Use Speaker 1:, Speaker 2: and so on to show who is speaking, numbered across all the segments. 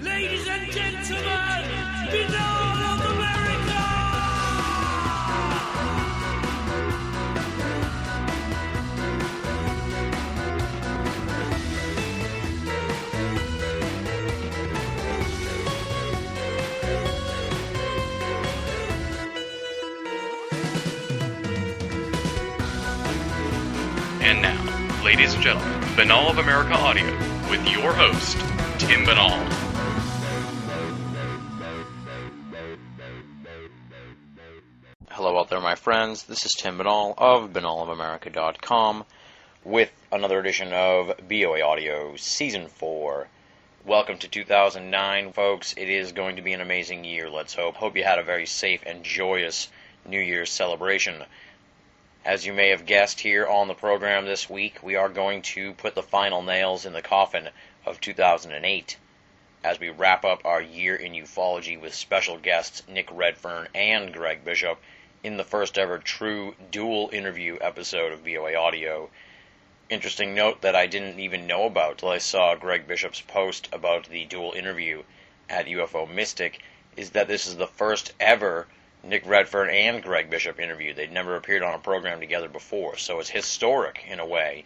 Speaker 1: Ladies and gentlemen, Binnall of America!
Speaker 2: And now, ladies and gentlemen, Binnall of America Audio with your host, Tim
Speaker 3: Binnall. Friends. This is Tim Binnall of BinnallofAmerica.com with another edition of BOA Audio Season 4. Welcome to 2009, folks. It is going to be an amazing year, let's hope. Hope you had a very safe and joyous New Year's celebration. As you may have guessed here on the program this week, we are going to put the final nails in the coffin of 2008 as we wrap up our year in ufology with special guests Nick Redfern and Greg Bishop in the first ever true dual interview episode of BOA Audio. Interesting note that I didn't even know about till I saw Greg Bishop's post about the dual interview at UFO Mystic is that this is the first ever Nick Redfern and Greg Bishop interview. They'd never appeared on a program together before, so it's historic in a way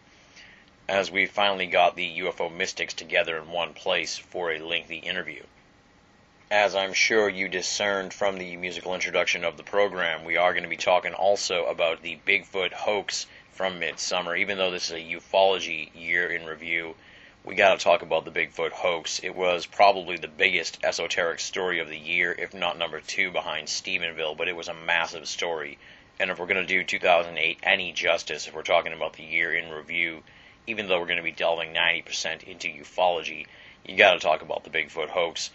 Speaker 3: as we finally got the UFO mystics together in one place for a lengthy interview. As I'm sure you discerned from the musical introduction of the program, we are going to be talking also about the Bigfoot hoax from Midsummer. Even though this is a ufology year in review, we got to talk about the Bigfoot hoax. It was probably the biggest esoteric story of the year, if not number two behind Stephenville, but it was a massive story. And if we're going to do 2008 any justice, if we're talking about the year in review, even though we're going to be delving 90% into ufology, you got to talk about the Bigfoot hoax.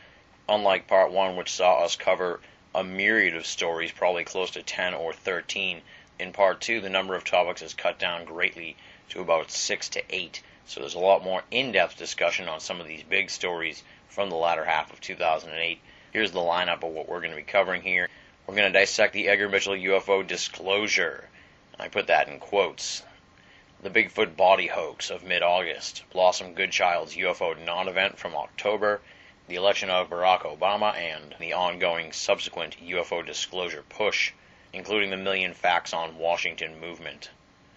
Speaker 3: Unlike part one, which saw us cover a myriad of stories, probably close to 10 or 13, in part two, the number of topics is cut down greatly to about six to eight. So there's a lot more in depth discussion on some of these big stories from the latter half of 2008. Here's the lineup of what we're going to be covering here. We're going to dissect the Edgar Mitchell UFO disclosure. I put that in quotes the Bigfoot body hoax of mid August, Blossom Goodchild's UFO non event from October, the election of Barack Obama, and the ongoing subsequent UFO disclosure push, including the Million Fax on Washington movement,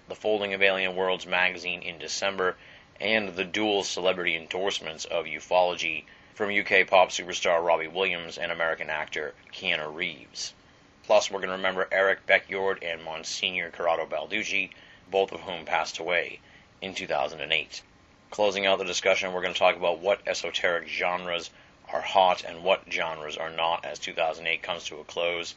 Speaker 3: the folding of Alien Worlds magazine in December, and the dual celebrity endorsements of ufology from UK pop superstar Robbie Williams and American actor Keanu Reeves. Plus, we're going to remember Eric Beckjord and Monsignor Corrado Balducci both of whom passed away in 2008. Closing out the discussion, we're going to talk about what esoteric genres are hot and what genres are not as 2008 comes to a close.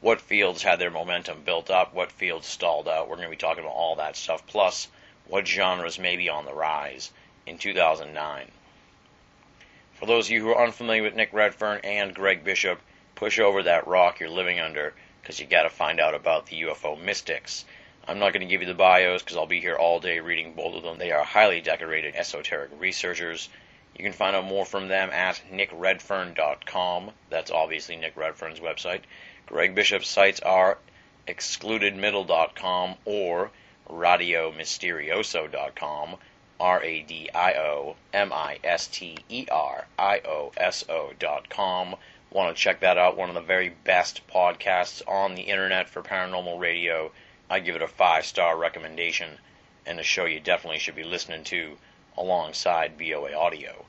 Speaker 3: What fields had their momentum built up, what fields stalled out. We're going to be talking about all that stuff, plus what genres may be on the rise in 2009. For those of you who are unfamiliar with Nick Redfern and Greg Bishop, push over that rock you're living under because you got to find out about the UFO mystics. I'm not going to give you the bios because I'll be here all day reading both of them. They are highly decorated esoteric researchers. You can find out more from them at nickredfern.com. That's obviously Nick Redfern's website. Greg Bishop's sites are excludedmiddle.com or radiomisterioso.com. R A D I O M I S T E R I O S O dot com. Want to check that out? One of the very best podcasts on the internet for paranormal radio I give it a five star recommendation and a show you definitely should be listening to alongside BOA Audio.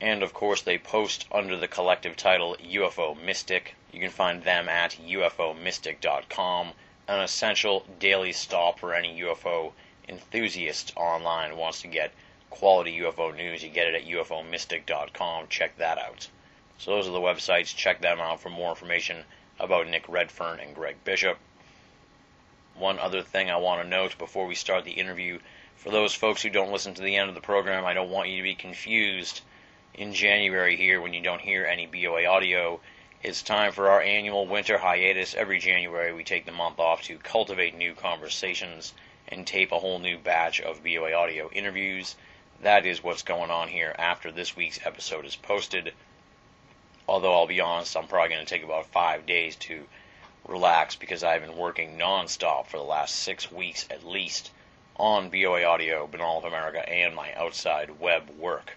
Speaker 3: And of course, they post under the collective title UFO Mystic. You can find them at UFOmystic.com, an essential daily stop for any UFO enthusiast online who wants to get quality UFO news. You get it at UFOmystic.com. Check that out. So, those are the websites. Check them out for more information about Nick Redfern and Greg Bishop. One other thing I want to note before we start the interview for those folks who don't listen to the end of the program, I don't want you to be confused in January here when you don't hear any BOA audio. It's time for our annual winter hiatus. Every January, we take the month off to cultivate new conversations and tape a whole new batch of BOA audio interviews. That is what's going on here after this week's episode is posted. Although I'll be honest, I'm probably going to take about five days to relax because I've been working nonstop for the last six weeks at least on BOA Audio, Binnall of America, and my outside web work.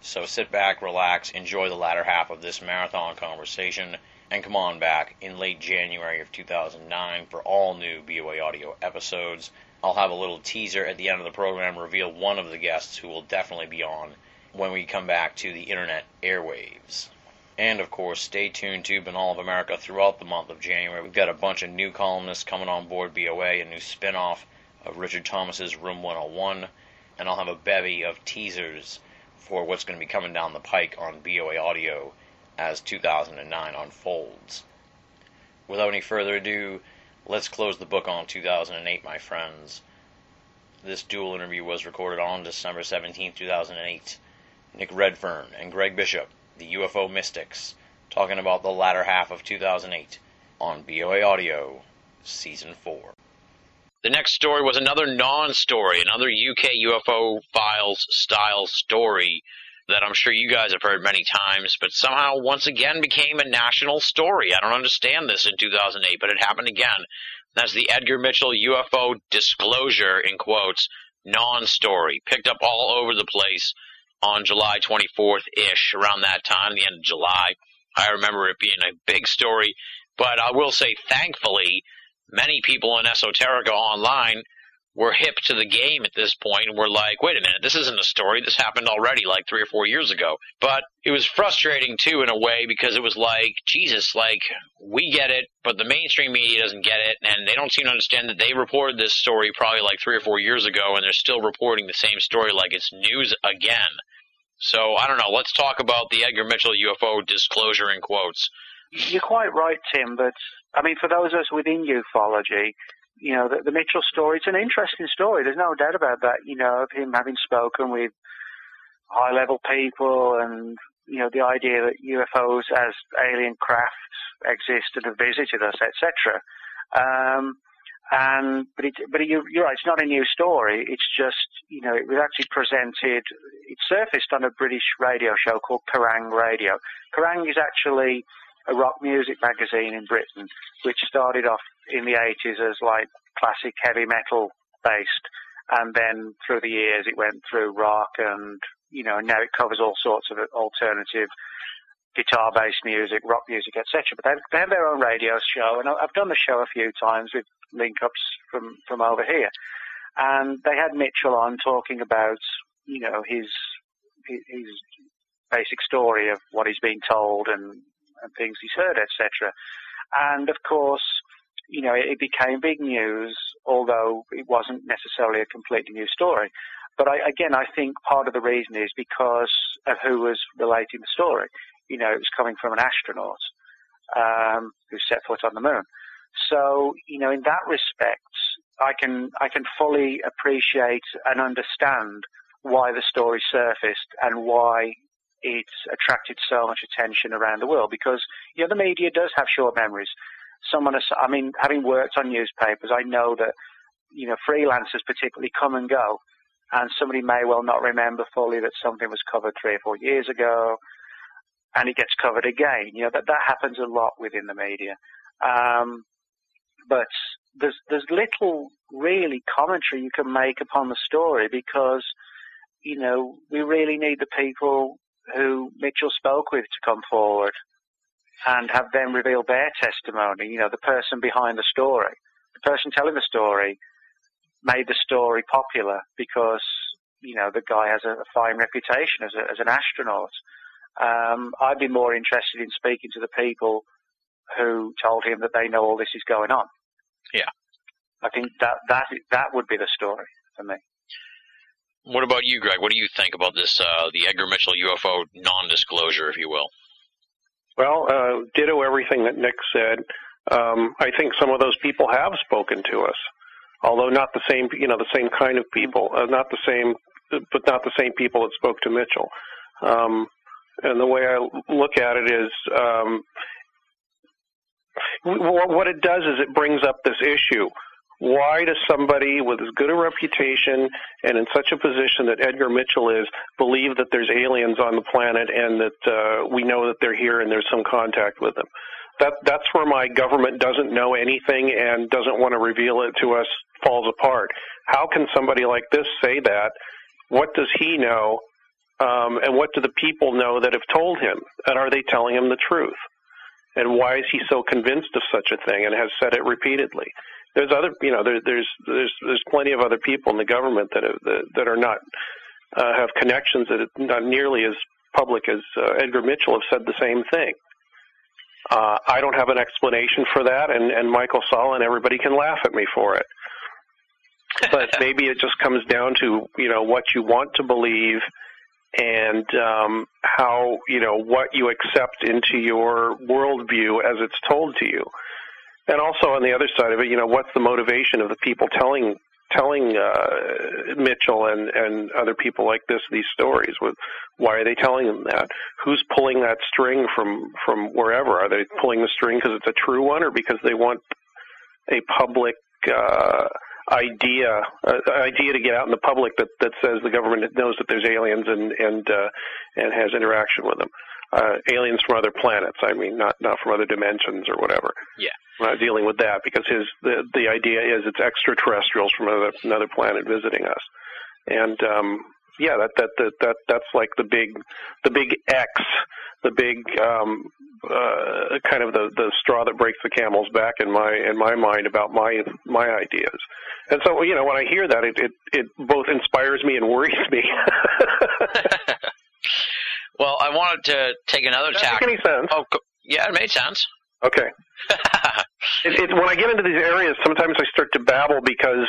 Speaker 3: So sit back, relax, enjoy the latter half of this marathon conversation, and come on back in late January of 2009 for all new BOA audio episodes. I'll have a little teaser at the end of the program, reveal one of the guests who will definitely be on when we come back to the internet airwaves. And of course, stay tuned to Binnall of America throughout the month of January. We've got a bunch of new columnists coming on board BOA, a new spin off of Richard Thomas's Room 101, and I'll have a bevy of teasers for what's going to be coming down the pike on BOA Audio as 2009 unfolds. Without any further ado, let's close the book on 2008, my friends. This dual interview was recorded on December 17, 2008. Nick Redfern and Greg Bishop, the UFO Mystics, talking about the latter half of 2008 on BOA Audio, Season 4. The next story was another non story, another UK UFO Files style story that I'm sure you guys have heard many times, but somehow once again became a national story. I don't understand this in 2008, but it happened again. That's the Edgar Mitchell UFO disclosure, in quotes, non story. Picked up all over the place on July 24th ish, around that time, the end of July. I remember it being a big story, but I will say, thankfully, many people in Esoterica online were hip to the game at this point and were like, wait a minute, this isn't a story. This happened already like three or four years ago. But it was frustrating too in a way because it was like, Jesus, like, we get it, but the mainstream media doesn't get it and they don't seem to understand that they reported this story probably like three or four years ago and they're still reporting the same story like it's news again. So I don't know. Let's talk about the Edgar Mitchell UFO disclosure in quotes.
Speaker 4: You're quite right, Tim, but I mean, for those of us within ufology, you know, the, the Mitchell story, it's an interesting story. There's no doubt about that, you know, of him having spoken with high level people and, you know, the idea that UFOs as alien crafts exist and have visited us, etc. Um, and but it, but you're, you're right. It's not a new story. It's just you know it was actually presented. It surfaced on a British radio show called Kerrang Radio. Kerrang is actually a rock music magazine in Britain, which started off in the 80s as like classic heavy metal based, and then through the years it went through rock and you know now it covers all sorts of alternative guitar-based music, rock music, etc. But they, have their own radio show, and I've done the show a few times with link-ups from from over here, and they had Mitchell on talking about you know his his basic story of what he's been told and and things he's heard, etc. And of course, you know, it, became big news, although it wasn't necessarily a completely new story. But I, again, I think part of the reason is because of who was relating the story. You know, it was coming from an astronaut um, who set foot on the moon. So, you know, in that respect, I can I can fully appreciate and understand why the story surfaced and why it's attracted so much attention around the world because you know the media does have short memories. Someone, I mean, having worked on newspapers, I know that you know freelancers particularly come and go, and somebody may well not remember fully that something was covered three or four years ago, and it gets covered again. You know that that happens a lot within the media, um, but there's there's little really commentary you can make upon the story because you know we really need the people who Mitchell spoke with to come forward and have them reveal their testimony. You know, the person behind the story, the person telling the story made the story popular because, you know, the guy has a, a fine reputation as, a, as an astronaut. Um, I'd be more interested in speaking to the people who told him that they know all this is going on.
Speaker 3: Yeah.
Speaker 4: I think that, that, that would be the story for me.
Speaker 3: What about you, Greg? What do you think about this, uh, the Edgar Mitchell UFO non-disclosure, if you will?
Speaker 5: Well, uh, ditto everything that Nick said. Um, I think some of those people have spoken to us, although not the same, you know, the same kind of people, uh, not the same, but not the same people that spoke to Mitchell. Um, and the way I look at it is, um, what it does is it brings up this issue why does somebody with as good a reputation and in such a position that Edgar Mitchell is believe that there's aliens on the planet and that uh, we know that they're here and there's some contact with them? That that's where my government doesn't know anything and doesn't want to reveal it to us falls apart. How can somebody like this say that? What does he know Um, and what do the people know that have told him? And are they telling him the truth? And why is he so convinced of such a thing and has said it repeatedly? There's other, you know, there, there's there's there's plenty of other people in the government that have, that, that are not uh, have connections that are not nearly as public as uh, Edgar Mitchell have said the same thing. Uh, I don't have an explanation for that, and, and Michael Salla and everybody can laugh at me for it. but maybe it just comes down to you know what you want to believe and um, how you know what you accept into your worldview as it's told to you. And also on the other side of it, you know, what's the motivation of the people telling telling uh, Mitchell and and other people like this these stories? With why are they telling them that? Who's pulling that string from from wherever? Are they pulling the string because it's a true one, or because they want a public uh, idea uh, idea to get out in the public that that says the government knows that there's aliens and and uh, and has interaction with them? Uh, aliens from other planets. I mean, not not from other dimensions or whatever.
Speaker 3: Yeah.
Speaker 5: We're not dealing with that because his the the idea is it's extraterrestrials from another another planet visiting us, and um, yeah, that, that that that that's like the big the big X, the big um, uh, kind of the the straw that breaks the camel's back in my in my mind about my my ideas. And so you know when I hear that, it it, it both inspires me and worries me.
Speaker 3: well, I wanted to take another
Speaker 5: Does
Speaker 3: tack.
Speaker 5: Make any sense?
Speaker 3: Oh, yeah, it made sense.
Speaker 5: Okay. it, it, when I get into these areas, sometimes I start to babble because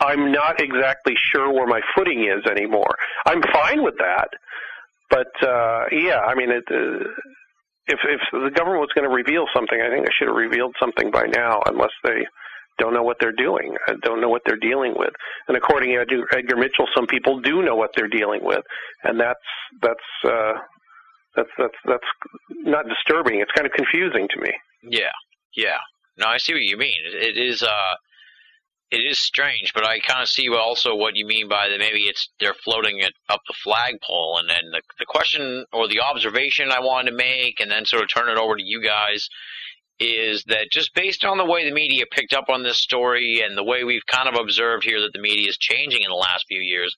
Speaker 5: I'm not exactly sure where my footing is anymore. I'm fine with that, but uh, yeah, I mean, it, uh, if if the government was going to reveal something, I think they should have revealed something by now, unless they don't know what they're doing, don't know what they're dealing with. And according to Edgar, Mitchell, some people do know what they're dealing with, and that's that's uh, that's that's that's not disturbing. It's kind of confusing to me.
Speaker 3: Yeah, yeah. No, I see what you mean. It, it is uh, it is strange, but I kind of see also what you mean by that. Maybe it's they're floating it up the flagpole, and then the the question or the observation I wanted to make, and then sort of turn it over to you guys, is that just based on the way the media picked up on this story and the way we've kind of observed here that the media is changing in the last few years,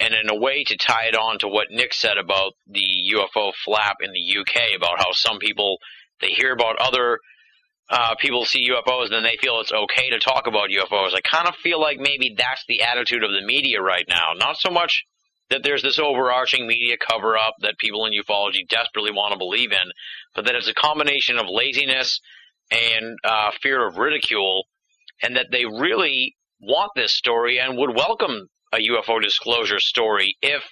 Speaker 3: and in a way to tie it on to what Nick said about the UFO flap in the UK, about how some people they hear about other uh, people see UFOs and then they feel it's okay to talk about UFOs. I kind of feel like maybe that's the attitude of the media right now. Not so much that there's this overarching media cover up that people in ufology desperately want to believe in, but that it's a combination of laziness and uh, fear of ridicule, and that they really want this story and would welcome a UFO disclosure story if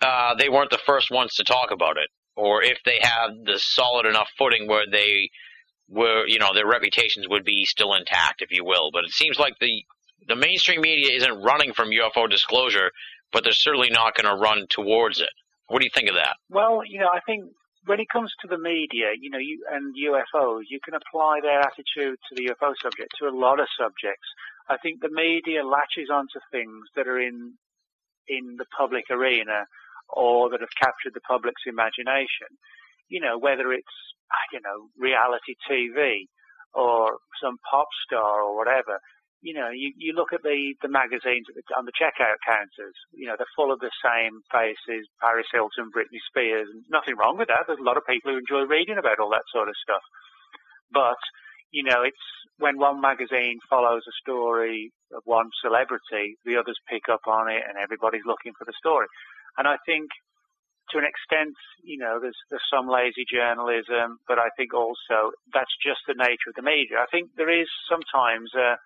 Speaker 3: uh, they weren't the first ones to talk about it, or if they had the solid enough footing where they were, you know, their reputations would be still intact, if you will. But it seems like the the mainstream media isn't running from UFO disclosure, but they're certainly not going to run towards it. What do you think of that?
Speaker 4: Well, you know, I think when it comes to the media, you know, you, and UFOs, you can apply their attitude to the UFO subject to a lot of subjects. I think the media latches onto things that are in in the public arena or that have captured the public's imagination. You know, whether it's you know reality TV or some pop star or whatever. You know, you, you look at the, the magazines the, on the checkout counters, you know, they're full of the same faces, Paris Hilton, Britney Spears, nothing wrong with that. There's a lot of people who enjoy reading about all that sort of stuff. But, you know, it's when one magazine follows a story of one celebrity, the others pick up on it and everybody's looking for the story. And I think to an extent, you know, there's there's some lazy journalism, but I think also that's just the nature of the media. I think there is sometimes a,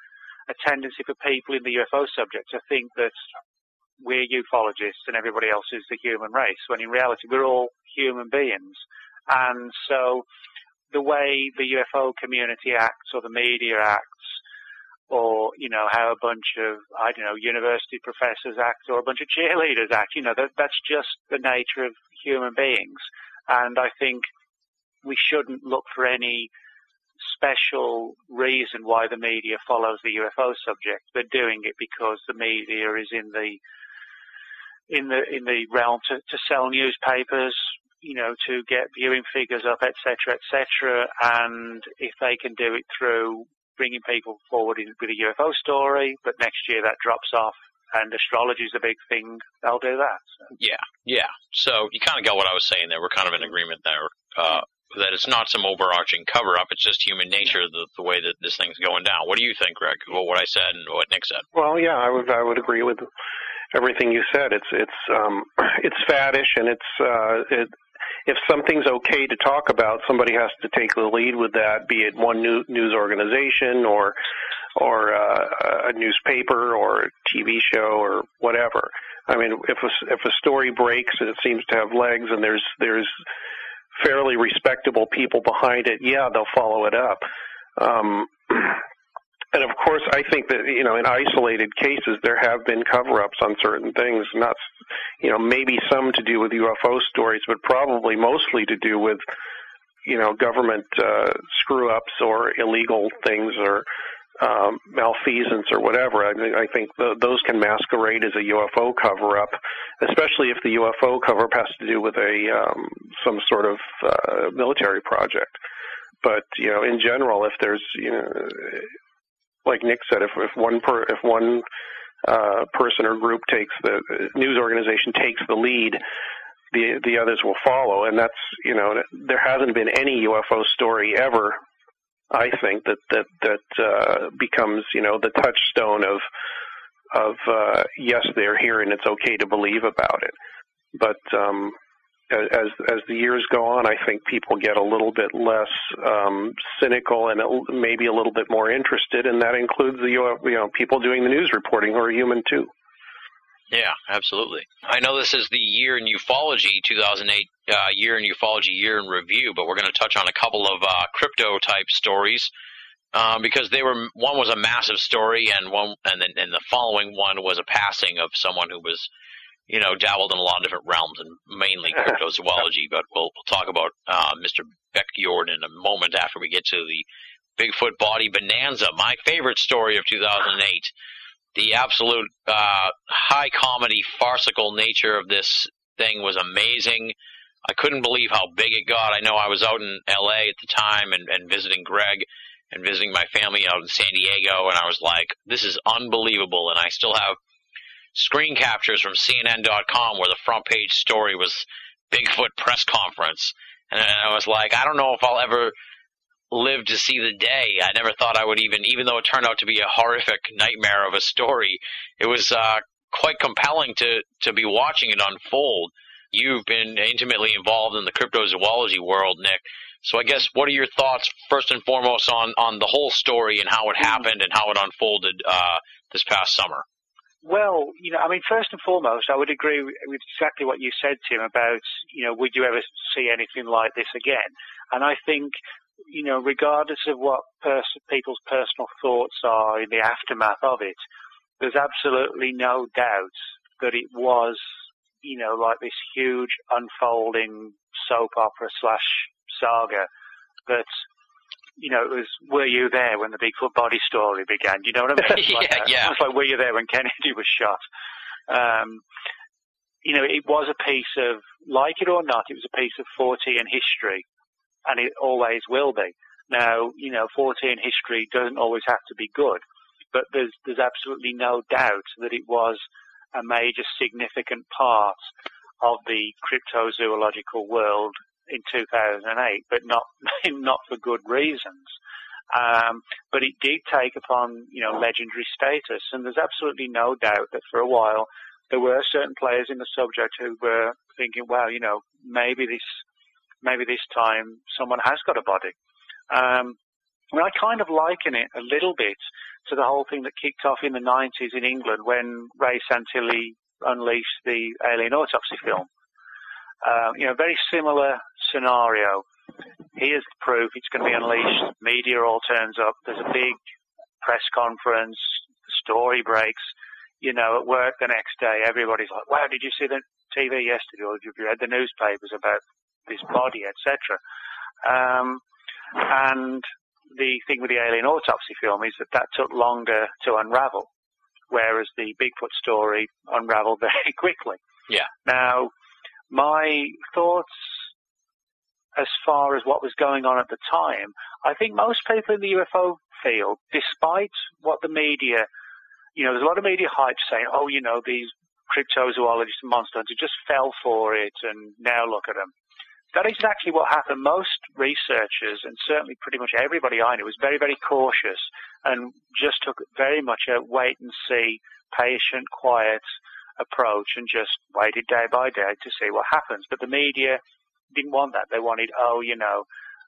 Speaker 4: a tendency for people in the UFO subject to think that we're ufologists and everybody else is the human race, when in reality we're all human beings. And so the way the UFO community acts or the media acts or you know how a bunch of I don't know university professors act or a bunch of cheerleaders act. You know that that's just the nature of human beings, and I think we shouldn't look for any special reason why the media follows the UFO subject. They're doing it because the media is in the in the in the realm to, to sell newspapers, you know, to get viewing figures up, etc., etc. And if they can do it through bringing people forward with a UFO story, but next year that drops off and astrology is a big thing, they'll do that. So.
Speaker 3: Yeah, yeah. So you kind of got what I was saying there. We're kind of in agreement there. Uh, that it's not some overarching cover up. It's just human nature, the, the way that this thing's going down. What do you think, Greg? Well, what I said and what Nick said.
Speaker 5: Well, yeah, I would I would agree with everything you said. It's it's um, it's faddish and it's uh, it, if something's okay to talk about, somebody has to take the lead with that, be it one new, news organization or or uh, a newspaper or a TV show or whatever. I mean, if a, if a story breaks and it seems to have legs and there's there's fairly respectable people behind it, yeah, they'll follow it up. Um, and of course, I think that you know, in isolated cases, there have been cover-ups on certain things. Not, you know, maybe some to do with UFO stories, but probably mostly to do with, you know, government uh, screw-ups or illegal things or um, malfeasance or whatever. I, mean, I think those can masquerade as a UFO cover-up, especially if the UFO cover-up has to do with a um, some sort of uh, military project. But you know, in general, if there's you know like Nick said, if if one per if one uh, person or group takes the news organization takes the lead, the the others will follow, and that's you know there hasn't been any UFO story ever. I think that that that uh, becomes you know the touchstone of of uh, yes they're here and it's okay to believe about it, but um, as as the years go on, I think people get a little bit less um, cynical and maybe a little bit more interested, and that includes the you know people doing the news reporting who are human too.
Speaker 3: Yeah, absolutely. I know this is the year in ufology, 2008 uh, year in ufology year in review, but we're going to touch on a couple of uh, crypto type stories. Um, because they were one was a massive story and one and then and the following one was a passing of someone who was you know, dabbled in a lot of different realms and mainly cryptozoology, but we'll, we'll talk about uh, Mr. Beck Jordan in a moment after we get to the Bigfoot body bonanza, my favorite story of 2008. The absolute uh, high comedy, farcical nature of this thing was amazing. I couldn't believe how big it got. I know I was out in LA at the time and, and visiting Greg and visiting my family out in San Diego, and I was like, this is unbelievable. And I still have screen captures from CNN.com where the front page story was Bigfoot press conference. And I was like, I don't know if I'll ever live to see the day. I never thought I would even, even though it turned out to be a horrific nightmare of a story, it was uh, quite compelling to, to be watching it unfold. You've been intimately involved in the cryptozoology world, Nick. So I guess what are your thoughts first and foremost on, on the whole story and how it happened and how it unfolded uh, this past summer?
Speaker 4: Well, you know, I mean, first and foremost, I would agree with exactly what you said, Tim, about, you know, would you ever see anything like this again? And I think, you know, regardless of what pers- people's personal thoughts are in the aftermath of it, there's absolutely no doubt that it was, you know, like this huge unfolding soap opera slash saga that you know, it was were you there when the Bigfoot body story began? You know what I mean?
Speaker 3: yeah,
Speaker 4: like,
Speaker 3: yeah.
Speaker 4: It's like were you there when Kennedy was shot? Um, you know, it was a piece of, like it or not, it was a piece of Fortean history, and it always will be. Now, you know, Fortean history doesn't always have to be good, but there's there's absolutely no doubt that it was a major significant part of the cryptozoological world in 2008, but not not for good reasons. Um, but it did take upon you know legendary status, and there's absolutely no doubt that for a while there were certain players in the subject who were thinking, well, you know, maybe this maybe this time someone has got a body. Um, I mean, I kind of liken it a little bit to the whole thing that kicked off in the 90s in England when Ray Santilli unleashed the alien autopsy film. Um, you know, very similar scenario. Here's the proof. It's going to be unleashed. Media all turns up. There's a big press conference. The story breaks. You know, at work the next day, everybody's like, "Wow, did you see the TV yesterday? Or have you read the newspapers about this body, etc." Um, and the thing with the alien autopsy film is that that took longer to unravel, whereas the Bigfoot story unraveled very quickly.
Speaker 3: Yeah.
Speaker 4: Now, my thoughts as far as what was going on at the time, I think most people in the UFO field, despite what the media you know, there's a lot of media hype saying, oh, you know, these cryptozoologists and monster hunters just fell for it, and now look at them. That is exactly what happened. Most researchers, and certainly pretty much everybody I knew, was very, very cautious and just took very much a wait and see, patient, quiet approach and just waited day by day to see what happens. But the media didn't want that. They wanted, oh, you know,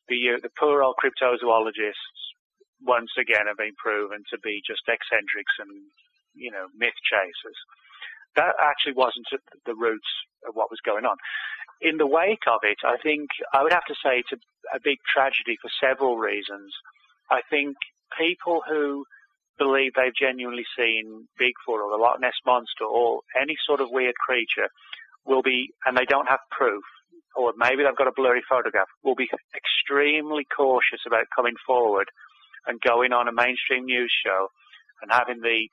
Speaker 4: the, uh, the poor old cryptozoologists once again have been proven to be just eccentrics and, you know, myth chasers. That actually wasn't the roots of what was going on. In the wake of it, I think I would have to say it's a, a big tragedy for several reasons. I think people who believe they've genuinely seen Bigfoot or the Loch Ness Monster or any sort of weird creature will be, and they don't have proof, or maybe they've got a blurry photograph, will be extremely cautious about coming forward and going on a mainstream news show and having the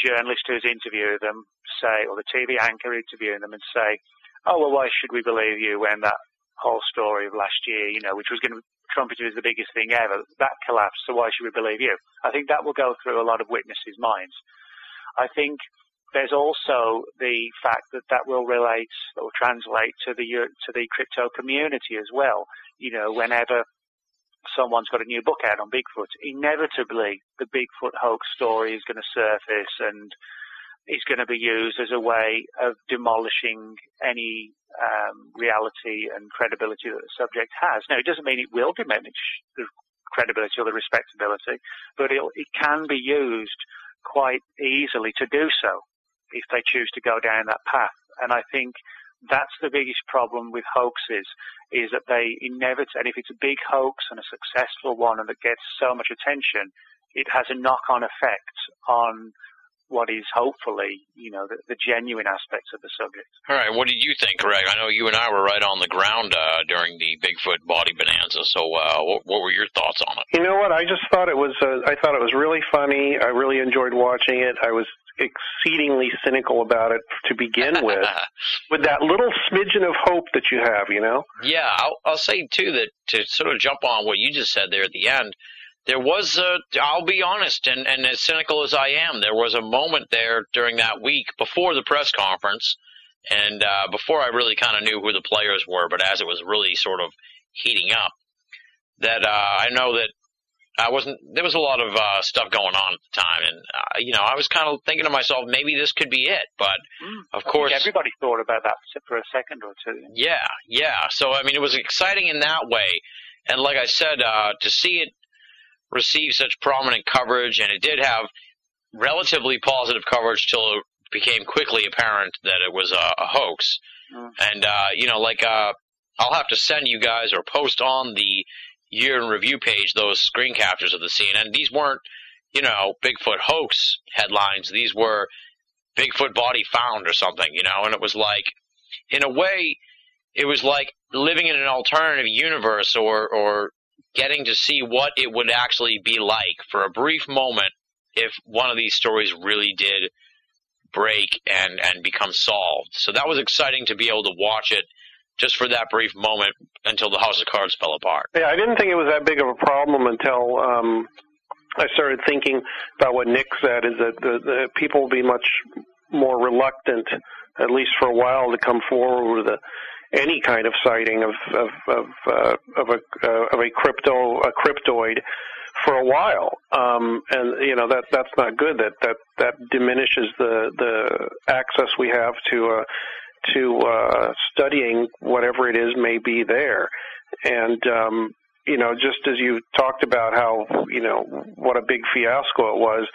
Speaker 4: journalist who's interviewing them say, or the TV anchor interviewing them and say, oh, well, why should we believe you when that whole story of last year, you know, which was going to trumpeted as the biggest thing ever, that collapsed, so why should we believe you? I think that will go through a lot of witnesses' minds. I think there's also the fact that that will relate or translate to the to the crypto community as well. You know, whenever someone's got a new book out on Bigfoot, inevitably the Bigfoot hoax story is going to surface and is going to be used as a way of demolishing any um, reality and credibility that the subject has. Now, it doesn't mean it will diminish the credibility or the respectability, but it can be used quite easily to do so if they choose to go down that path. And I think that's the biggest problem with hoaxes is that they inevitably, and if it's a big hoax and a successful one and that gets so much attention, it has a knock-on effect on what is hopefully, you know, the, the, genuine aspects of the subject.
Speaker 3: All right. What did you think, Greg? I know you and I were right on the ground uh, during the Bigfoot body bonanza. So, uh, what, what, were your thoughts on it?
Speaker 5: You know what? I just thought it was. Uh, I thought it was really funny. I really enjoyed watching it. I was exceedingly cynical about it to begin with, with that little smidgen of hope that you have. You know.
Speaker 3: Yeah, I'll, I'll say too that to sort of jump on what you just said there at the end there was a, I'll be honest, and, and as cynical as I am, there was a moment there during that week before the press conference and uh, before I really kind of knew who the players were, but as it was really sort of heating up, that uh, I know that I wasn't. There was a lot of uh, stuff going on at the time, and uh, you know, I was kind of thinking to myself, maybe this could be it. But mm, of course,
Speaker 4: everybody thought about that for a second or two.
Speaker 3: Yeah, yeah. So I mean, it was exciting in that way, and like I said, uh, to see it received such prominent coverage, and it did have relatively positive coverage till it became quickly apparent that it was a, a hoax. Mm. And uh, you know, like uh, I'll have to send you guys or post on the year in review page those screen captures of the scene. And these weren't, you know, Bigfoot hoax headlines. These were Bigfoot body found or something, you know. And it was like, in a way, it was like living in an alternative universe or or getting to see what it would actually be like for a brief moment if one of these stories really did break and, and become solved. So that was exciting to be able to watch it just for that brief moment until the House of Cards fell apart.
Speaker 5: Yeah, I didn't think it was that big of a problem until um, I started thinking about what Nick said is that the, the people will be much more reluctant, at least for a while, to come forward with a any kind of sighting of of of, uh, of a uh, of a crypto a cryptoid for a while, um, and you know that that's not good. That that that diminishes the the access we have to uh, to uh, studying whatever it is may be there, and um, you know just as you talked about how you know what a big fiasco it was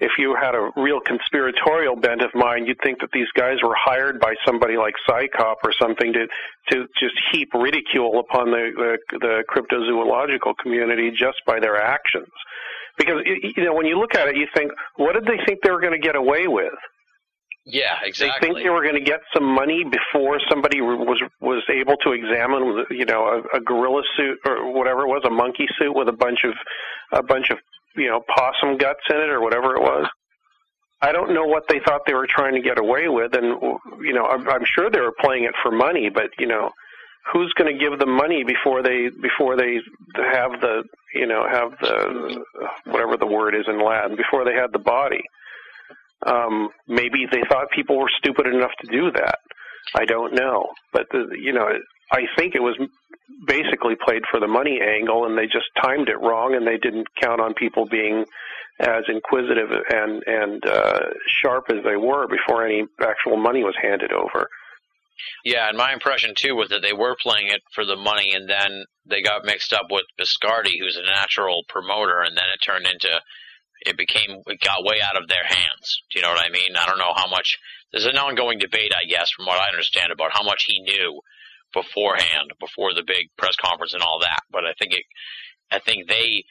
Speaker 5: if you had a real conspiratorial bent of mind, you'd think that these guys were hired by somebody like PsyOp or something to to just heap ridicule upon the the, the cryptozoological community just by their actions. Because you know when you look at it, you think, what did they think they were going to get away with?
Speaker 3: Yeah, exactly.
Speaker 5: They think they were going to get some money before somebody was was able to examine, you know, a, a gorilla suit or whatever it was, a monkey suit with a bunch of a bunch of you know, possum guts in it or whatever it was. I don't know what they thought they were trying to get away with, and you know, I'm, I'm sure they were playing it for money, but you know, who's going to give them money before they before they have the you know have the whatever the word is in Latin before they had the body. Um, maybe they thought people were stupid enough to do that. I don't know, but the, you know, I think it was basically played for the money angle, and they just timed it wrong, and they didn't count on people being as inquisitive and and uh, sharp as they were before any actual money was handed over.
Speaker 3: Yeah, and my impression too was that they were playing it for the money, and then they got mixed up with Biscardi, who's a natural promoter, and then it turned into it became it got way out of their hands. Do you know what I mean? I don't know how much. There's an ongoing debate, I guess, from what I understand, about how much he knew beforehand, before the big press conference and all that. But I think it, I think they,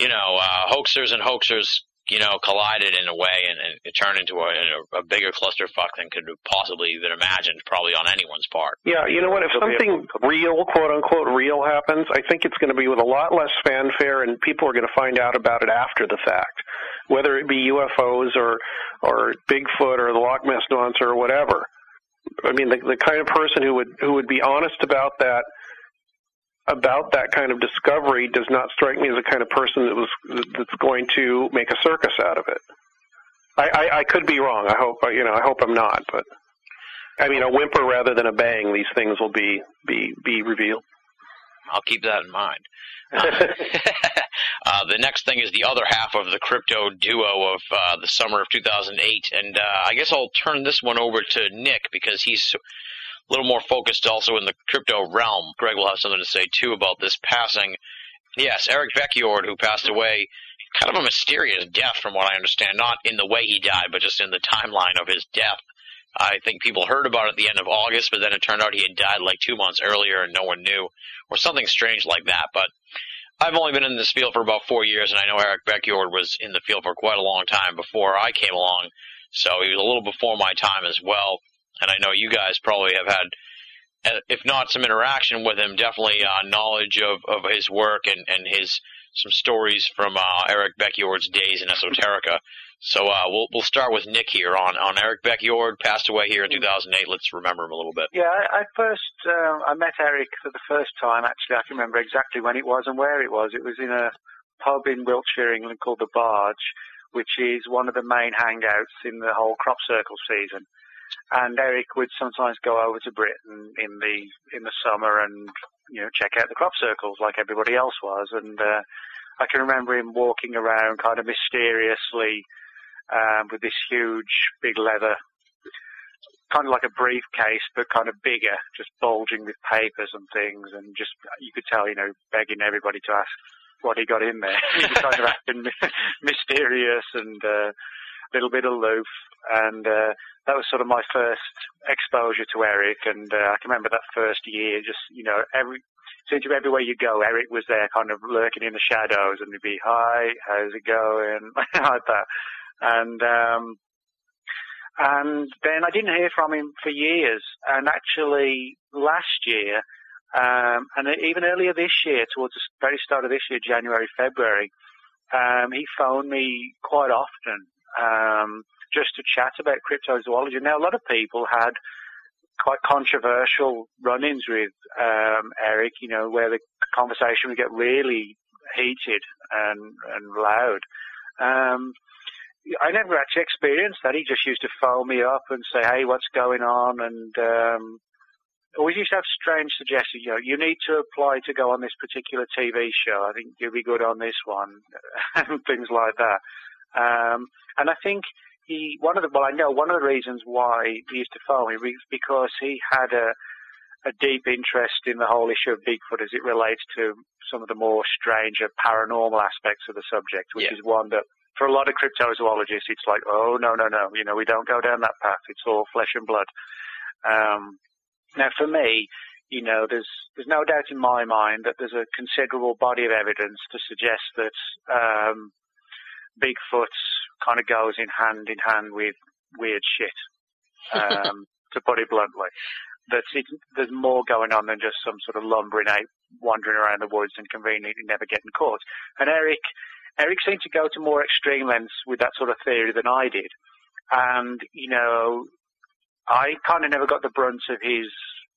Speaker 3: you know, uh, hoaxers and hoaxers you know, collided in a way and, and it turned into a, a bigger clusterfuck than could possibly even imagined, probably on anyone's part.
Speaker 5: Yeah, you know what? If something real, quote unquote, real happens, I think it's going to be with a lot less fanfare, and people are going to find out about it after the fact, whether it be UFOs or or Bigfoot or the Loch Ness monster or whatever. I mean, the, the kind of person who would who would be honest about that about that kind of discovery does not strike me as the kind of person that was that's going to make a circus out of it. I, I, I could be wrong. I hope you know. I hope I'm not. But I mean, a whimper rather than a bang. These things will be be be revealed.
Speaker 3: I'll keep that in mind. uh, the next thing is the other half of the crypto duo of uh, the summer of 2008, and uh, I guess I'll turn this one over to Nick because he's a little more focused also in the crypto realm. Greg will have something to say too about this passing. Yes, Eric Beckjord, who passed away, kind of a mysterious death from what I understand, not in the way he died, but just in the timeline of his death. I think people heard about it at the end of August, but then it turned out he had died like two months earlier and no one knew, or something strange like that. But I've only been in this field for about four years, and I know Eric Beckjord was in the field for quite a long time before I came along, so he was a little before my time as well and I know you guys probably have had, if not some interaction with him, definitely uh, knowledge of, of his work and, and his some stories from uh, Eric Beckjord's days in esoterica. So uh, we'll we'll start with Nick here on on Eric Beckjord passed away here in 2008. Let's remember him a little bit.
Speaker 4: Yeah, I, I first uh, I met Eric for the first time. Actually, I can remember exactly when it was and where it was. It was in a pub in Wiltshire, England, called the Barge, which is one of the main hangouts in the whole crop circle season and Eric would sometimes go over to Britain in the in the summer and you know check out the crop circles like everybody else was. And uh, I can remember him walking around kind of mysteriously um, with this huge big leather, kind of like a briefcase, but kind of bigger, just bulging with papers and things, and just you could tell you know begging everybody to ask what he got in there. he was kind of acting mysterious and. Uh, little bit aloof, and uh, that was sort of my first exposure to Eric. And uh, I can remember that first year, just you know, every seems to everywhere you go, Eric was there, kind of lurking in the shadows, and he'd be, "Hi, how's it going?" like that, and um, and then I didn't hear from him for years. And actually, last year, um, and even earlier this year, towards the very start of this year, January, February, um, he phoned me quite often um, just to chat about cryptozoology. Now, a lot of people had quite controversial run-ins with um, Eric, you know, where the conversation would get really heated and, and loud. Um, I never actually experienced that. He just used to phone me up and say, "Hey, what's going on?" And um, always used to have strange suggestions. You know, you need to apply to go on this particular TV show. I think you'll be good on this one, and things like that. Um, and I think he, one of the, well, I know one of the reasons why he used to phone me was because he had a, a deep interest in the whole issue of Bigfoot as it relates to some of the more strange paranormal aspects of the subject, which
Speaker 3: yeah.
Speaker 4: is one that for a lot of cryptozoologists, it's like, oh, no, no, no, you know, we don't go down that path. It's all flesh and blood. Um, now, for me, you know, there's there's no doubt in my mind that there's a considerable body of evidence to suggest that um, Bigfoot kind of goes in hand in hand with weird shit, um, to put it bluntly. That it, there's more going on than just some sort of lumbering ape wandering around the woods and conveniently never getting caught. And Eric, Eric seemed to go to more extreme lengths with that sort of theory than I did. And, you know, I kind of never got the brunt of his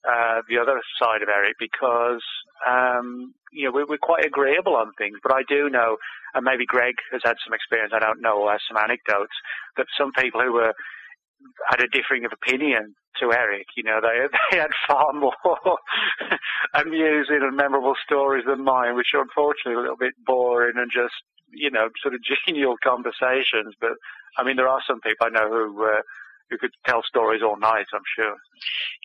Speaker 4: uh, the other side of Eric because um, you know we're, we're quite agreeable on things. But I do know, and maybe Greg has had some experience. I don't know, or has some anecdotes that some people who were had a differing of opinion to Eric. You know, they they had far more amusing and memorable stories than mine, which are unfortunately a little bit boring and just you know sort of genial conversations. But I mean, there are some people I know who. Uh, who could tell stories all night, I'm sure.